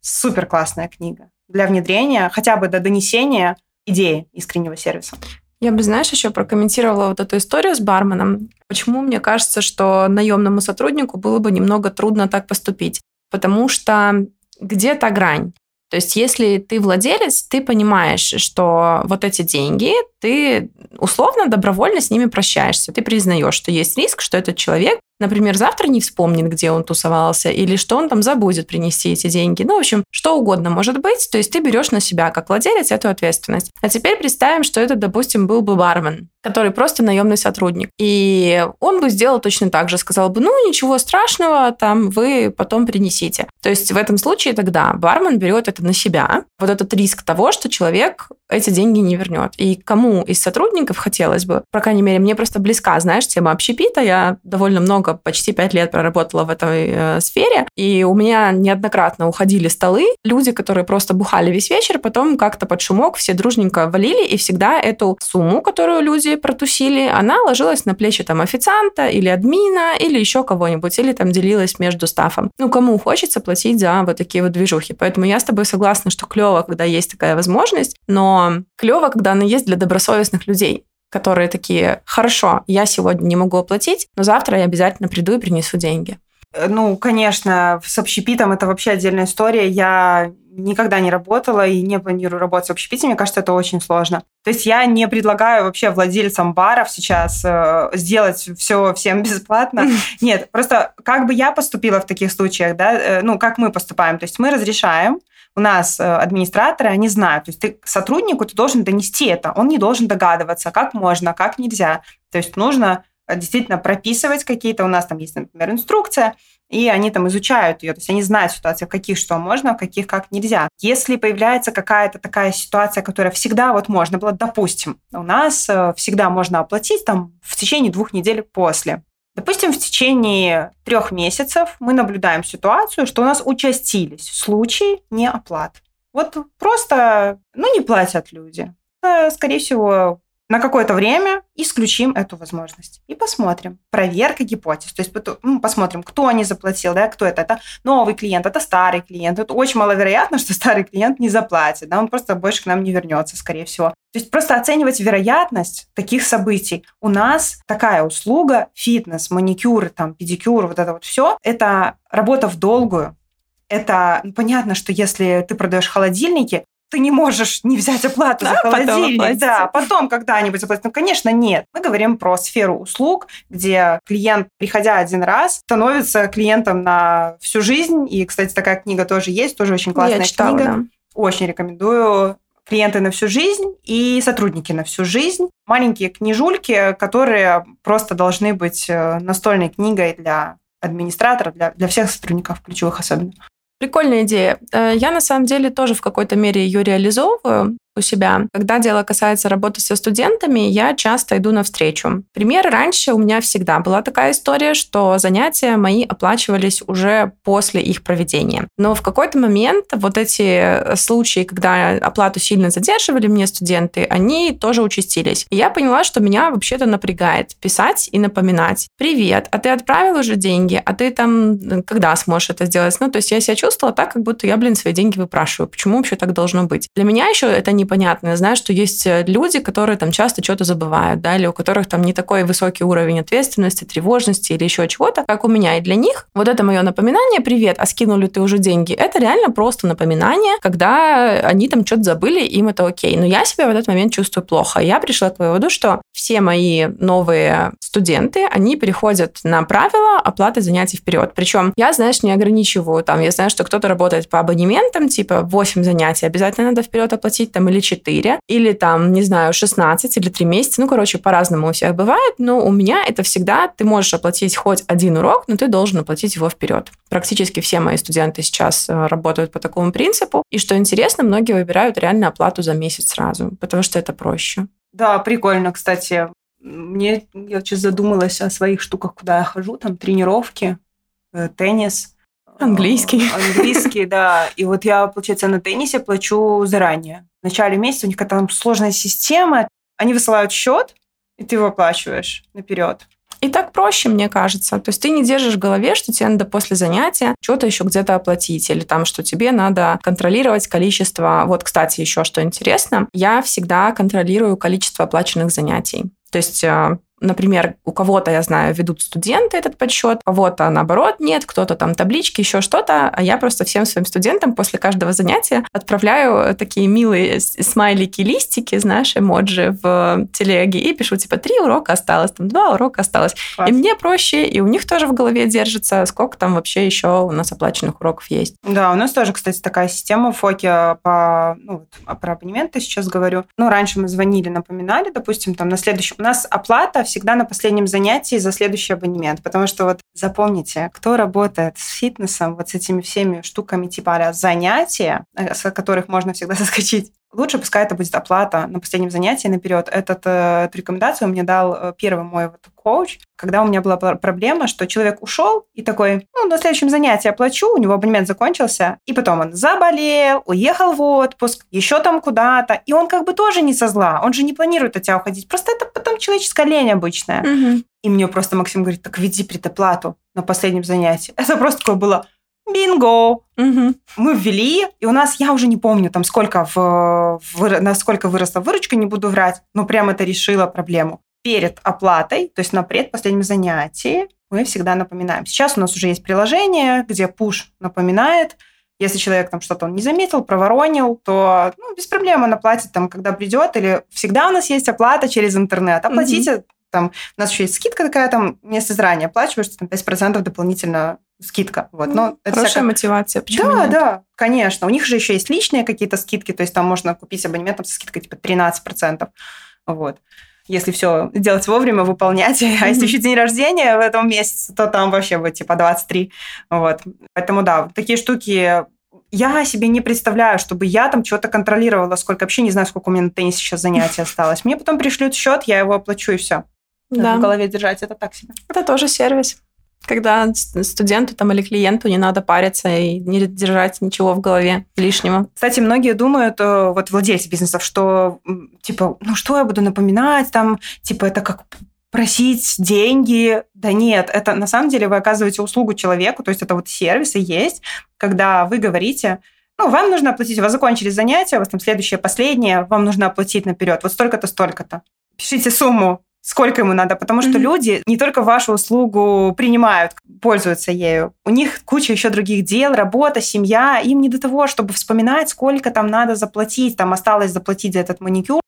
Супер классная книга для внедрения, хотя бы до донесения идеи искреннего сервиса. Я бы, знаешь, еще прокомментировала вот эту историю с барменом. Почему мне кажется, что наемному сотруднику было бы немного трудно так поступить? Потому что где-то грань. То есть, если ты владелец, ты понимаешь, что вот эти деньги, ты условно добровольно с ними прощаешься. Ты признаешь, что есть риск, что этот человек например, завтра не вспомнит, где он тусовался, или что он там забудет принести эти деньги. Ну, в общем, что угодно может быть. То есть ты берешь на себя, как владелец, эту ответственность. А теперь представим, что это, допустим, был бы бармен, который просто наемный сотрудник. И он бы сделал точно так же. Сказал бы, ну, ничего страшного, там вы потом принесите. То есть в этом случае тогда бармен берет это на себя. Вот этот риск того, что человек эти деньги не вернет. И кому из сотрудников хотелось бы, по крайней мере, мне просто близка, знаешь, тема общепита. Я довольно много, почти пять лет проработала в этой э, сфере, и у меня неоднократно уходили столы, люди, которые просто бухали весь вечер, потом как-то под шумок все дружненько валили, и всегда эту сумму, которую люди протусили, она ложилась на плечи там официанта или админа, или еще кого-нибудь, или там делилась между стафом. Ну, кому хочется платить за вот такие вот движухи. Поэтому я с тобой согласна, что клево, когда есть такая возможность, но клево, когда она есть для добросовестных людей которые такие, хорошо, я сегодня не могу оплатить, но завтра я обязательно приду и принесу деньги. Э, ну, конечно, с общепитом это вообще отдельная история. Я никогда не работала и не планирую работать с общепитом. Мне кажется, это очень сложно. То есть я не предлагаю вообще владельцам баров сейчас э, сделать все всем бесплатно. Нет, просто как бы я поступила в таких случаях, да, э, ну, как мы поступаем. То есть мы разрешаем, у нас э, администраторы, они знают. То есть ты сотруднику ты должен донести это. Он не должен догадываться, как можно, как нельзя. То есть нужно э, действительно прописывать какие-то. У нас там есть, например, инструкция, и они там изучают ее. То есть они знают ситуацию, в каких что можно, в каких как нельзя. Если появляется какая-то такая ситуация, которая всегда вот можно было, допустим, у нас э, всегда можно оплатить там в течение двух недель после. Допустим, в течение трех месяцев мы наблюдаем ситуацию, что у нас участились случаи неоплат. Вот просто, ну, не платят люди. Скорее всего, на какое-то время исключим эту возможность и посмотрим. Проверка гипотез. То есть ну, посмотрим, кто не заплатил, да, кто это. Это новый клиент, это старый клиент. Это очень маловероятно, что старый клиент не заплатит. Да, он просто больше к нам не вернется, скорее всего. То есть просто оценивать вероятность таких событий. У нас такая услуга, фитнес, маникюр, там, педикюр, вот это вот все, это работа в долгую. Это ну, понятно, что если ты продаешь холодильники, ты не можешь не взять оплату да, за холодильник. Потом да, потом когда-нибудь заплатить. Ну, конечно, нет. Мы говорим про сферу услуг, где клиент, приходя один раз, становится клиентом на всю жизнь. И, кстати, такая книга тоже есть, тоже очень классная Я читала, книга. Да. Очень рекомендую клиенты на всю жизнь и сотрудники на всю жизнь. Маленькие книжульки, которые просто должны быть э, настольной книгой для администратора, для, для всех сотрудников ключевых особенно. Прикольная идея. Э, я на самом деле тоже в какой-то мере ее реализовываю у себя. Когда дело касается работы со студентами, я часто иду навстречу. Пример, раньше у меня всегда была такая история, что занятия мои оплачивались уже после их проведения. Но в какой-то момент вот эти случаи, когда оплату сильно задерживали мне студенты, они тоже участились. И я поняла, что меня вообще-то напрягает писать и напоминать. Привет, а ты отправил уже деньги? А ты там когда сможешь это сделать? Ну, то есть я себя чувствовала так, как будто я, блин, свои деньги выпрашиваю. Почему вообще так должно быть? Для меня еще это не непонятно. Я знаю, что есть э, люди, которые там часто что-то забывают, да, или у которых там не такой высокий уровень ответственности, тревожности или еще чего-то, как у меня. И для них вот это мое напоминание «Привет, а скинул ли ты уже деньги?» Это реально просто напоминание, когда они там что-то забыли, им это окей. Но я себя в этот момент чувствую плохо. Я пришла к выводу, что все мои новые студенты, они переходят на правила оплаты занятий вперед. Причем я, знаешь, не ограничиваю там. Я знаю, что кто-то работает по абонементам, типа 8 занятий обязательно надо вперед оплатить, там, или или 4, или там, не знаю, 16 или 3 месяца. Ну, короче, по-разному у всех бывает, но у меня это всегда ты можешь оплатить хоть один урок, но ты должен оплатить его вперед. Практически все мои студенты сейчас э, работают по такому принципу. И что интересно, многие выбирают реально оплату за месяц сразу, потому что это проще. Да, прикольно, кстати. Мне, я сейчас задумалась о своих штуках, куда я хожу, там тренировки, э, теннис. Английский. Английский, да. И вот я, получается, на теннисе плачу заранее в начале месяца у них какая-то там сложная система. Они высылают счет, и ты его оплачиваешь наперед. И так проще, мне кажется. То есть ты не держишь в голове, что тебе надо после занятия что-то еще где-то оплатить, или там, что тебе надо контролировать количество. Вот, кстати, еще что интересно, я всегда контролирую количество оплаченных занятий. То есть э, Например, у кого-то, я знаю, ведут студенты этот подсчет, у кого-то наоборот нет, кто-то там таблички, еще что-то, а я просто всем своим студентам после каждого занятия отправляю такие милые смайлики, листики, знаешь, эмоджи в телеге и пишу типа три урока осталось, там два урока осталось. Класс. И мне проще, и у них тоже в голове держится, сколько там вообще еще у нас оплаченных уроков есть. Да, у нас тоже, кстати, такая система в ФОКе по, ну, про абонементы сейчас говорю. Ну, раньше мы звонили, напоминали, допустим, там на следующем. У нас оплата всегда на последнем занятии за следующий абонемент, потому что вот запомните, кто работает с фитнесом, вот с этими всеми штуками типа занятия, э, с которых можно всегда соскочить, лучше пускай это будет оплата на последнем занятии наперед. Этот, эту рекомендацию мне дал э, первый мой вот коуч, когда у меня была проблема, что человек ушел и такой, ну, на следующем занятии оплачу, у него абонемент закончился, и потом он заболел, уехал в отпуск, еще там куда-то, и он как бы тоже не со зла, он же не планирует от тебя уходить, просто это потом человеческая лень обычная. Угу. И мне просто Максим говорит, так веди предоплату на последнем занятии. Это просто такое было, Бинго! Угу. Мы ввели, и у нас, я уже не помню, там сколько, в, в, насколько выросла выручка, не буду врать, но прям это решило проблему. Перед оплатой, то есть на предпоследнем занятии, мы всегда напоминаем. Сейчас у нас уже есть приложение, где пуш напоминает, если человек там что-то он не заметил, проворонил, то ну, без проблем он оплатит там, когда придет, или всегда у нас есть оплата через интернет. Оплатите, mm там, у нас еще есть скидка такая, там, месяц заранее оплачиваешь, там 5% дополнительно скидка. Вот. Но это Хорошая мотивация. Почему да, нет? да, конечно. У них же еще есть личные какие-то скидки, то есть там можно купить абонемент там, со скидкой типа 13%. Вот. Если все делать вовремя, выполнять. Mm-hmm. А если еще день рождения в этом месяце, то там вообще будет типа 23. Вот. Поэтому да, такие штуки я себе не представляю, чтобы я там что-то контролировала, сколько вообще не знаю, сколько у меня на теннисе сейчас занятий осталось. Мне потом пришлют счет, я его оплачу и все. Да. В голове держать это так себе. Это тоже сервис когда студенту там или клиенту не надо париться и не держать ничего в голове лишнего. Кстати, многие думают, э, вот владельцы бизнесов, что типа, ну что я буду напоминать, там, типа, это как просить деньги. Да нет, это на самом деле вы оказываете услугу человеку, то есть это вот сервисы есть, когда вы говорите, ну, вам нужно оплатить, у вас закончились занятия, у вас там следующее, последнее, вам нужно оплатить наперед, вот столько-то, столько-то. Пишите сумму, сколько ему надо, потому что mm-hmm. люди не только вашу услугу принимают, пользуются ею, у них куча еще других дел, работа, семья, им не до того, чтобы вспоминать, сколько там надо заплатить, там осталось заплатить за этот маникюр.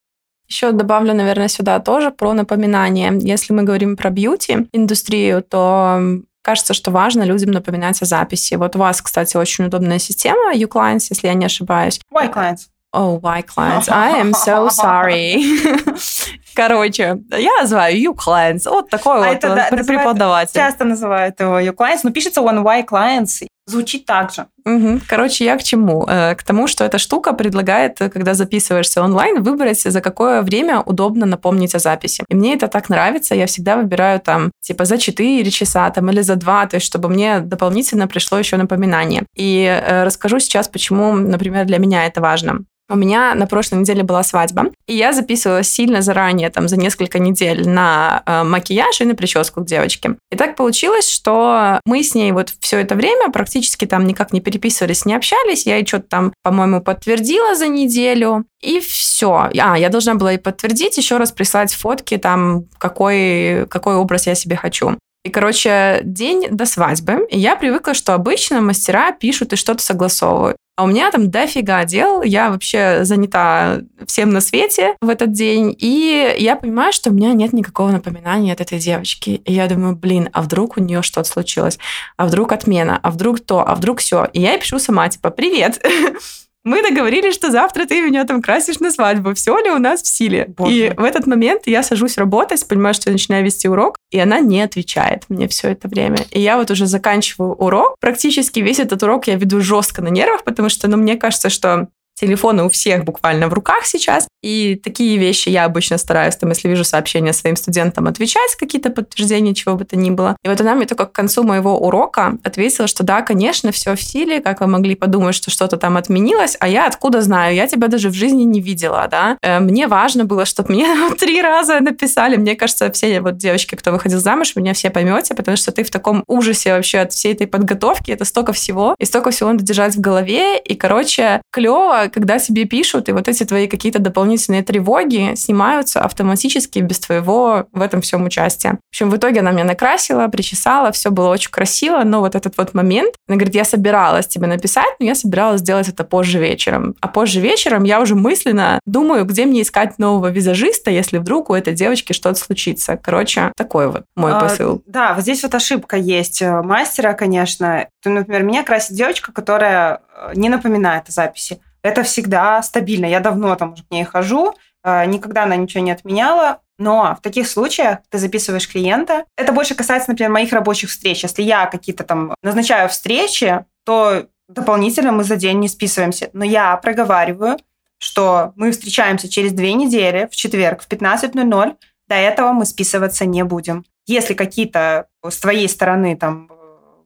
Еще добавлю, наверное, сюда тоже про напоминание. Если мы говорим про бьюти-индустрию, то кажется, что важно людям напоминать о записи. Вот у вас, кстати, очень удобная система uClients, если я не ошибаюсь. Y-Clients. Oh, why clients? I am so sorry. Короче, я называю you clients. Вот такой а вот это, да, преподаватель. Часто называют его you clients, но пишется он why clients. Звучит так же. Угу. Короче, я к чему? Э, к тому, что эта штука предлагает, когда записываешься онлайн, выбрать, за какое время удобно напомнить о записи. И мне это так нравится. Я всегда выбираю там, типа, за 4 часа там, или за 2, то есть чтобы мне дополнительно пришло еще напоминание. И э, расскажу сейчас, почему, например, для меня это важно. У меня на прошлой неделе была свадьба, и я записывалась сильно заранее, там, за несколько недель на э, макияж и на прическу к девочке. И так получилось, что мы с ней вот все это время практически там никак не переписывались, не общались. Я ей что-то там, по-моему, подтвердила за неделю, и все. А, я должна была ей подтвердить, еще раз прислать фотки, там, какой, какой образ я себе хочу. И, короче, день до свадьбы. И я привыкла, что обычно мастера пишут и что-то согласовывают. А у меня там дофига дел, я вообще занята всем на свете в этот день, и я понимаю, что у меня нет никакого напоминания от этой девочки. И я думаю, блин, а вдруг у нее что-то случилось? А вдруг отмена? А вдруг то? А вдруг все? И я пишу сама, типа, привет, мы договорились, что завтра ты меня там красишь на свадьбу. Все ли у нас в силе? Боже. И в этот момент я сажусь работать, понимаю, что я начинаю вести урок, и она не отвечает мне все это время. И я вот уже заканчиваю урок. Практически весь этот урок я веду жестко на нервах, потому что, ну, мне кажется, что телефоны у всех буквально в руках сейчас. И такие вещи я обычно стараюсь, там, если вижу сообщения своим студентам, отвечать, какие-то подтверждения, чего бы то ни было. И вот она мне только к концу моего урока ответила, что да, конечно, все в силе, как вы могли подумать, что что-то там отменилось, а я откуда знаю? Я тебя даже в жизни не видела, да? Э, мне важно было, чтобы мне три раза написали. Мне кажется, все вот девочки, кто выходил замуж, меня все поймете, потому что ты в таком ужасе вообще от всей этой подготовки, это столько всего, и столько всего надо держать в голове, и, короче, клево, когда тебе пишут, и вот эти твои какие-то дополнительные тревоги снимаются автоматически без твоего в этом всем участия. В общем, в итоге она меня накрасила, причесала, все было очень красиво, но вот этот вот момент, она говорит, я собиралась тебе написать, но я собиралась сделать это позже вечером. А позже вечером я уже мысленно думаю, где мне искать нового визажиста, если вдруг у этой девочки что-то случится. Короче, такой вот мой а, посыл. Да, вот здесь вот ошибка есть э, мастера, конечно. Например, меня красит девочка, которая э, не напоминает о записи. Это всегда стабильно. Я давно там уже к ней хожу, э, никогда она ничего не отменяла. Но в таких случаях ты записываешь клиента. Это больше касается, например, моих рабочих встреч. Если я какие-то там назначаю встречи, то дополнительно мы за день не списываемся. Но я проговариваю, что мы встречаемся через две недели в четверг в 15.00. До этого мы списываться не будем. Если какие-то с твоей стороны там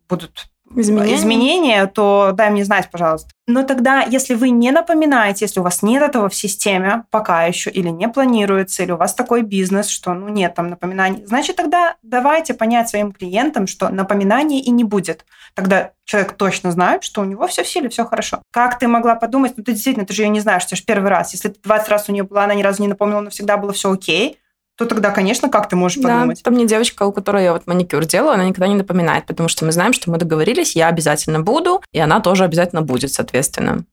будут изменения. изменения, то дай мне знать, пожалуйста. Но тогда, если вы не напоминаете, если у вас нет этого в системе пока еще, или не планируется, или у вас такой бизнес, что ну нет там напоминаний, значит тогда давайте понять своим клиентам, что напоминаний и не будет. Тогда человек точно знает, что у него все в силе, все хорошо. Как ты могла подумать, ну ты действительно, ты же ее не знаешь, ты же первый раз. Если ты 20 раз у нее была, она ни разу не напомнила, но всегда было все окей, то тогда, конечно, как ты можешь подумать? Да, там мне девочка, у которой я вот маникюр делаю, она никогда не напоминает, потому что мы знаем, что мы договорились, я обязательно буду, и она тоже обязательно будет, соответственно.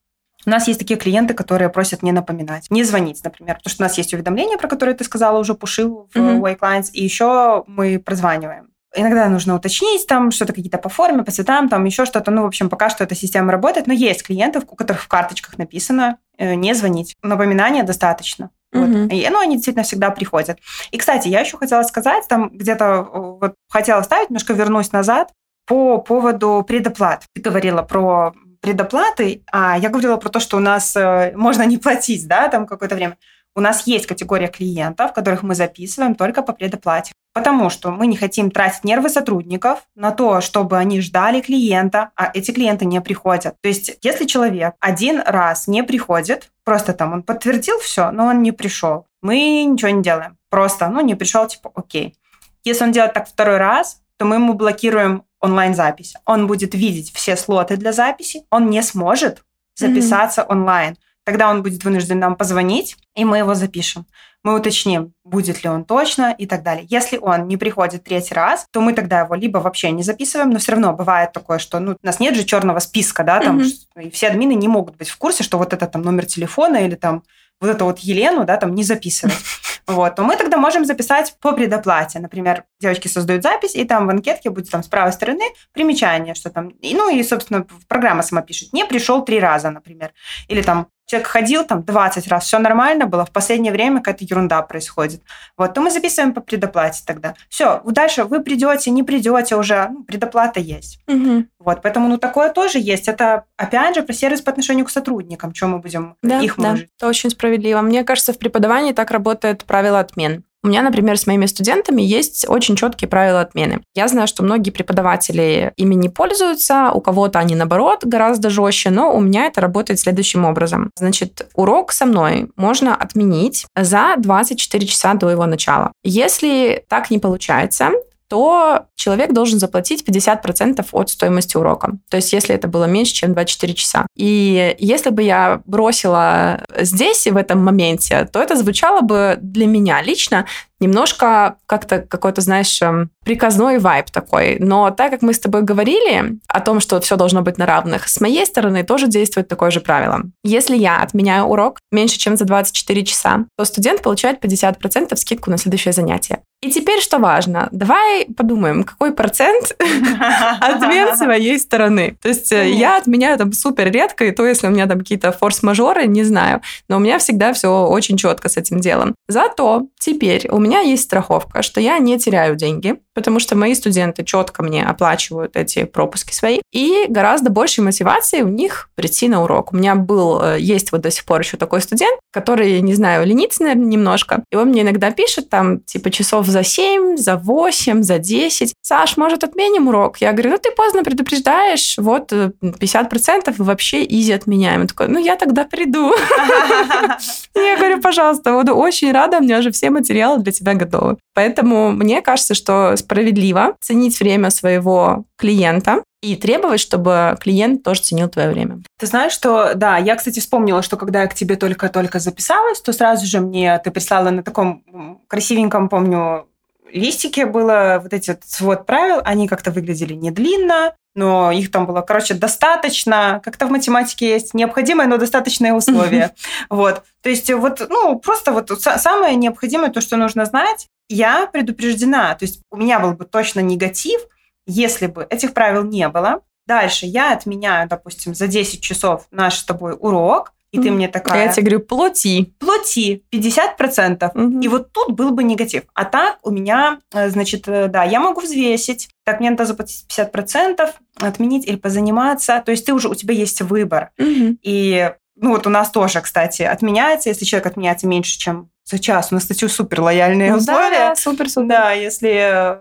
У нас есть такие клиенты, которые просят не напоминать, не звонить, например, потому что у нас есть уведомления, про которые ты сказала уже, пушил в mm-hmm. Way Clients, и еще мы прозваниваем. Иногда нужно уточнить там что-то какие-то по форме, по цветам, там еще что-то. Ну, в общем, пока что эта система работает, но есть клиентов, у которых в карточках написано э, не звонить. Напоминания достаточно. Вот. И, ну, они действительно всегда приходят. И, кстати, я еще хотела сказать, там где-то вот хотела ставить, немножко вернусь назад, по поводу предоплат. Ты говорила про предоплаты, а я говорила про то, что у нас э, можно не платить, да, там какое-то время. У нас есть категория клиентов, которых мы записываем только по предоплате. Потому что мы не хотим тратить нервы сотрудников на то, чтобы они ждали клиента, а эти клиенты не приходят. То есть, если человек один раз не приходит, просто там он подтвердил все, но он не пришел, мы ничего не делаем. Просто, ну, не пришел, типа, окей. Если он делает так второй раз, то мы ему блокируем онлайн-запись. Он будет видеть все слоты для записи, он не сможет записаться mm-hmm. онлайн. Тогда он будет вынужден нам позвонить, и мы его запишем. Мы уточним, будет ли он точно и так далее. Если он не приходит третий раз, то мы тогда его либо вообще не записываем, но все равно бывает такое, что ну, у нас нет же черного списка, да, там, mm-hmm. и все админы не могут быть в курсе, что вот это там номер телефона или там вот это вот Елену, да, там не записывать. Вот, то мы тогда можем записать по предоплате. Например, девочки создают запись, и там в анкетке будет там с правой стороны примечание, что там, и, ну и, собственно, программа сама пишет, не пришел три раза, например. Или там человек ходил там 20 раз, все нормально было, в последнее время какая-то ерунда происходит. Вот, то мы записываем по предоплате тогда. Все, дальше вы придете, не придете уже, ну, предоплата есть. Угу. Вот, поэтому, ну, такое тоже есть. Это, опять же, про сервис по отношению к сотрудникам, чем мы будем да, их да, это очень справедливо. Мне кажется, в преподавании так работает правило отмен. У меня, например, с моими студентами есть очень четкие правила отмены. Я знаю, что многие преподаватели ими не пользуются, у кого-то они, наоборот, гораздо жестче, но у меня это работает следующим образом. Значит, урок со мной можно отменить за 24 часа до его начала. Если так не получается, то человек должен заплатить 50% от стоимости урока. То есть, если это было меньше, чем 24 часа. И если бы я бросила здесь, в этом моменте, то это звучало бы для меня лично немножко как-то какой-то, знаешь, эм, приказной вайб такой. Но так как мы с тобой говорили о том, что все должно быть на равных, с моей стороны тоже действует такое же правило. Если я отменяю урок меньше, чем за 24 часа, то студент получает 50% скидку на следующее занятие. И теперь что важно? Давай подумаем, какой процент отмен с моей стороны. То есть э, я отменяю там супер редко, и то, если у меня там какие-то форс-мажоры, не знаю. Но у меня всегда все очень четко с этим делом. Зато теперь у меня есть страховка, что я не теряю деньги, потому что мои студенты четко мне оплачивают эти пропуски свои, и гораздо больше мотивации у них прийти на урок. У меня был, э, есть вот до сих пор еще такой студент, который, не знаю, ленится, наверное, немножко, и он мне иногда пишет там, типа, часов за 7, за 8, за 10. Саш, может, отменим урок? Я говорю, ну, ты поздно предупреждаешь, вот 50% э, вообще изи отменяем. Он такой, ну, я тогда приду. Я говорю, пожалуйста, буду очень рада, у меня уже все материалы для тебя готовы. Поэтому мне кажется, что справедливо ценить время своего клиента и требовать, чтобы клиент тоже ценил твое время. Ты знаешь, что, да, я, кстати, вспомнила, что когда я к тебе только-только записалась, то сразу же мне ты прислала на таком красивеньком, помню, листике было вот эти вот свод правил, они как-то выглядели не длинно, но их там было, короче, достаточно, как-то в математике есть необходимое, но достаточное условие. Вот. То есть вот, ну, просто вот самое необходимое, то, что нужно знать, я предупреждена. То есть у меня был бы точно негатив, если бы этих правил не было. Дальше я отменяю, допустим, за 10 часов наш с тобой урок, и ты мне такая... Я тебе говорю, плати. Плати 50%. Mm-hmm. И вот тут был бы негатив. А так у меня, э, значит, э, да, я могу взвесить. Так, мне надо заплатить 50%, отменить или позаниматься. То есть ты уже, у тебя есть выбор. И ну вот у нас тоже, кстати, отменяется, если человек отменяется меньше, чем за час. У нас, кстати, супер лояльные ну, условия. Да, супер-супер. Да, если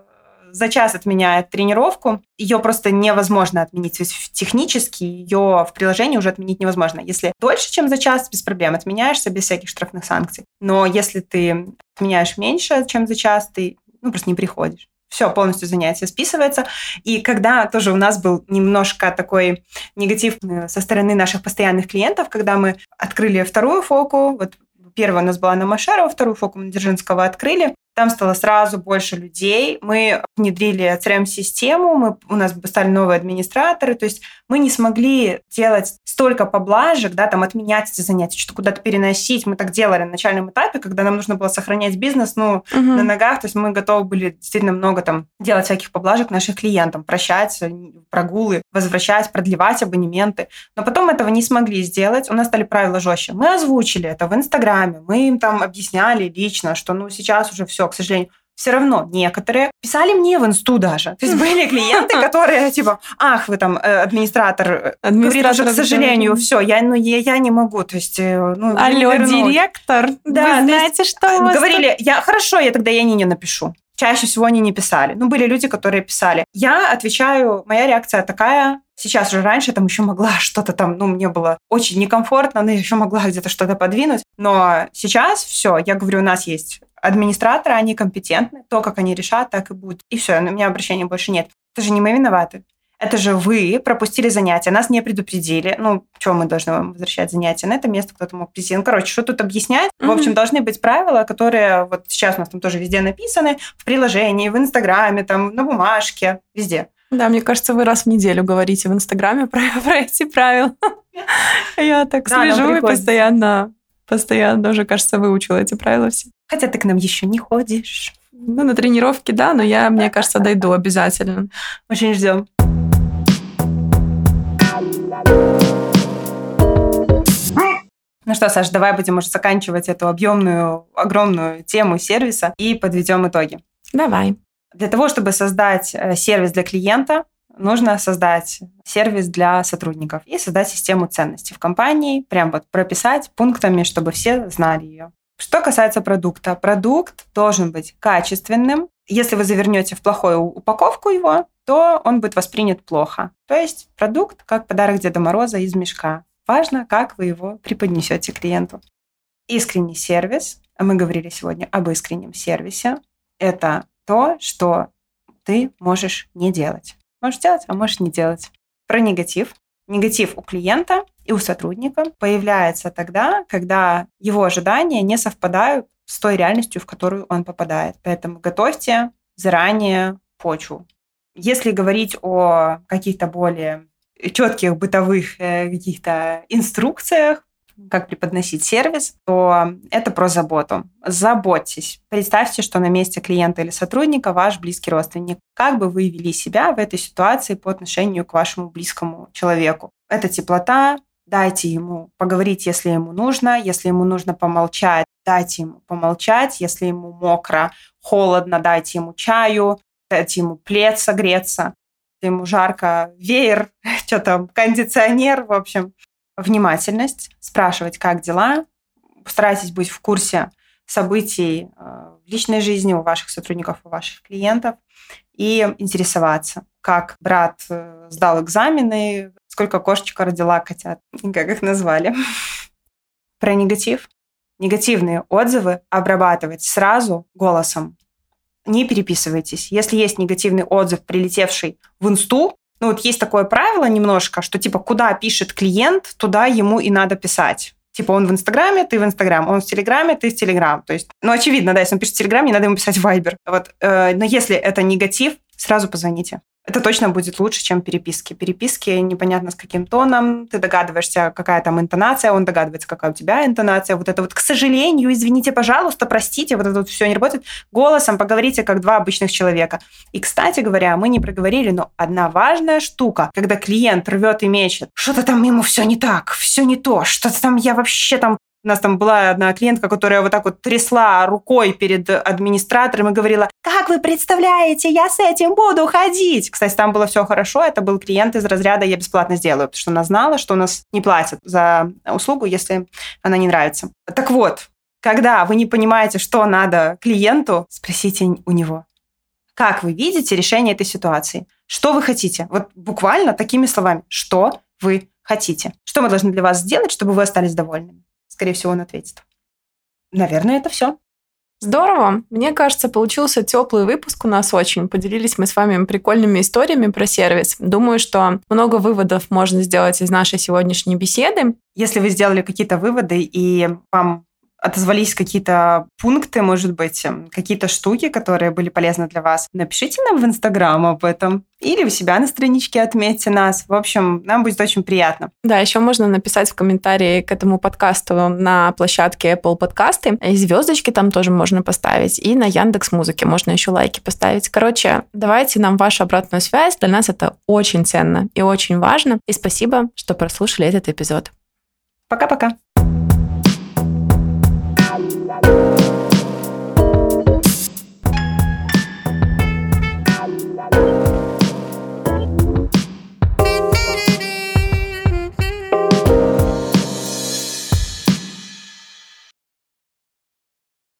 за час отменяет тренировку, ее просто невозможно отменить. То есть технически ее в приложении уже отменить невозможно. Если дольше, чем за час, без проблем отменяешься, без всяких штрафных санкций. Но если ты отменяешь меньше, чем за час, ты ну, просто не приходишь. Все, полностью занятие списывается. И когда тоже у нас был немножко такой негатив э, со стороны наших постоянных клиентов, когда мы открыли вторую фоку, вот первая у нас была на Машерова, вторую фоку Дзержинского открыли, там стало сразу больше людей. Мы внедрили CRM-систему, мы, у нас стали новые администраторы. То есть мы не смогли делать столько поблажек, да, там отменять эти занятия, что куда-то переносить. Мы так делали на начальном этапе, когда нам нужно было сохранять бизнес, ну, угу. на ногах. То есть мы готовы были действительно много там делать всяких поблажек нашим клиентам, прощать прогулы, возвращать, продлевать абонементы. Но потом этого не смогли сделать. У нас стали правила жестче. Мы озвучили это в Инстаграме, мы им там объясняли лично, что ну сейчас уже все, к сожалению, все равно некоторые писали мне в инсту даже. То есть были клиенты, которые типа, ах, вы там э, администратор, администратор говорит, к сожалению, все, я, ну, я, я не могу. То есть, э, ну, Алло, директор, да, вы знаете, что у вас Говорили, я, хорошо, я тогда я не напишу. Чаще всего они не писали. Ну, были люди, которые писали. Я отвечаю, моя реакция такая, Сейчас уже раньше там еще могла что-то там, ну, мне было очень некомфортно, но еще могла где-то что-то подвинуть. Но сейчас все, я говорю, у нас есть администраторы, они компетентны, то, как они решат, так и будет. И все, у меня обращения больше нет. Это же не мы виноваты. Это же вы пропустили занятия, нас не предупредили. Ну, что мы должны вам возвращать занятия? На это место кто-то мог прийти. Ну, короче, что тут объяснять? Mm-hmm. В общем, должны быть правила, которые вот сейчас у нас там тоже везде написаны, в приложении, в Инстаграме, там, на бумажке, везде. Да, мне кажется, вы раз в неделю говорите в Инстаграме про, про эти правила. Я так слежу и постоянно, постоянно уже, кажется, выучила эти правила все. Хотя ты к нам еще не ходишь. Ну, на тренировке, да, но я, мне кажется, дойду обязательно. Очень ждем. Ну что, Саш, давай будем уже заканчивать эту объемную, огромную тему сервиса и подведем итоги. Давай. Для того, чтобы создать э, сервис для клиента, нужно создать сервис для сотрудников и создать систему ценностей в компании, прям вот прописать пунктами, чтобы все знали ее. Что касается продукта, продукт должен быть качественным. Если вы завернете в плохую упаковку его, то он будет воспринят плохо. То есть продукт как подарок Деда Мороза из мешка. Важно, как вы его преподнесете клиенту. Искренний сервис. Мы говорили сегодня об искреннем сервисе. Это то, что ты можешь не делать. Можешь делать, а можешь не делать. Про негатив. Негатив у клиента и у сотрудника появляется тогда, когда его ожидания не совпадают с той реальностью, в которую он попадает. Поэтому готовьте заранее почву. Если говорить о каких-то более четких бытовых э, каких-то инструкциях, как преподносить сервис, то это про заботу. Заботьтесь. Представьте, что на месте клиента или сотрудника ваш близкий родственник. Как бы вы вели себя в этой ситуации по отношению к вашему близкому человеку? Это теплота, дайте ему поговорить, если ему нужно, если ему нужно помолчать, дайте ему помолчать, если ему мокро, холодно, дайте ему чаю, дайте ему плед согреться, ему жарко, веер, что там, кондиционер, в общем внимательность, спрашивать, как дела, старайтесь быть в курсе событий э, в личной жизни у ваших сотрудников, у ваших клиентов и интересоваться, как брат э, сдал экзамены, сколько кошечка родила котят, как их назвали. Про негатив. негативные отзывы обрабатывать сразу голосом. Не переписывайтесь. Если есть негативный отзыв, прилетевший в инсту, ну вот есть такое правило немножко, что типа куда пишет клиент, туда ему и надо писать. Типа он в Инстаграме, ты в Инстаграм, он в Телеграме, ты в Телеграм. То есть, ну, очевидно, да, если он пишет в Телеграме, не надо ему писать Вайбер. Вот, э, но если это негатив, сразу позвоните это точно будет лучше, чем переписки. Переписки непонятно с каким тоном, ты догадываешься, какая там интонация, он догадывается, какая у тебя интонация. Вот это вот, к сожалению, извините, пожалуйста, простите, вот это вот все не работает. Голосом поговорите, как два обычных человека. И, кстати говоря, мы не проговорили, но одна важная штука, когда клиент рвет и мечет, что-то там ему все не так, все не то, что-то там я вообще там у нас там была одна клиентка, которая вот так вот трясла рукой перед администратором и говорила, как вы представляете, я с этим буду ходить. Кстати, там было все хорошо, это был клиент из разряда «я бесплатно сделаю», потому что она знала, что у нас не платят за услугу, если она не нравится. Так вот, когда вы не понимаете, что надо клиенту, спросите у него. Как вы видите решение этой ситуации? Что вы хотите? Вот буквально такими словами. Что вы хотите? Что мы должны для вас сделать, чтобы вы остались довольными? Скорее всего, он ответит. Наверное, это все. Здорово. Мне кажется, получился теплый выпуск у нас очень. Поделились мы с вами прикольными историями про сервис. Думаю, что много выводов можно сделать из нашей сегодняшней беседы. Если вы сделали какие-то выводы и вам отозвались какие-то пункты, может быть, эм, какие-то штуки, которые были полезны для вас, напишите нам в Инстаграм об этом. Или у себя на страничке отметьте нас. В общем, нам будет очень приятно. Да, еще можно написать в комментарии к этому подкасту на площадке Apple подкасты. И звездочки там тоже можно поставить. И на Яндекс Музыке можно еще лайки поставить. Короче, давайте нам вашу обратную связь. Для нас это очень ценно и очень важно. И спасибо, что прослушали этот эпизод. Пока-пока. Bye.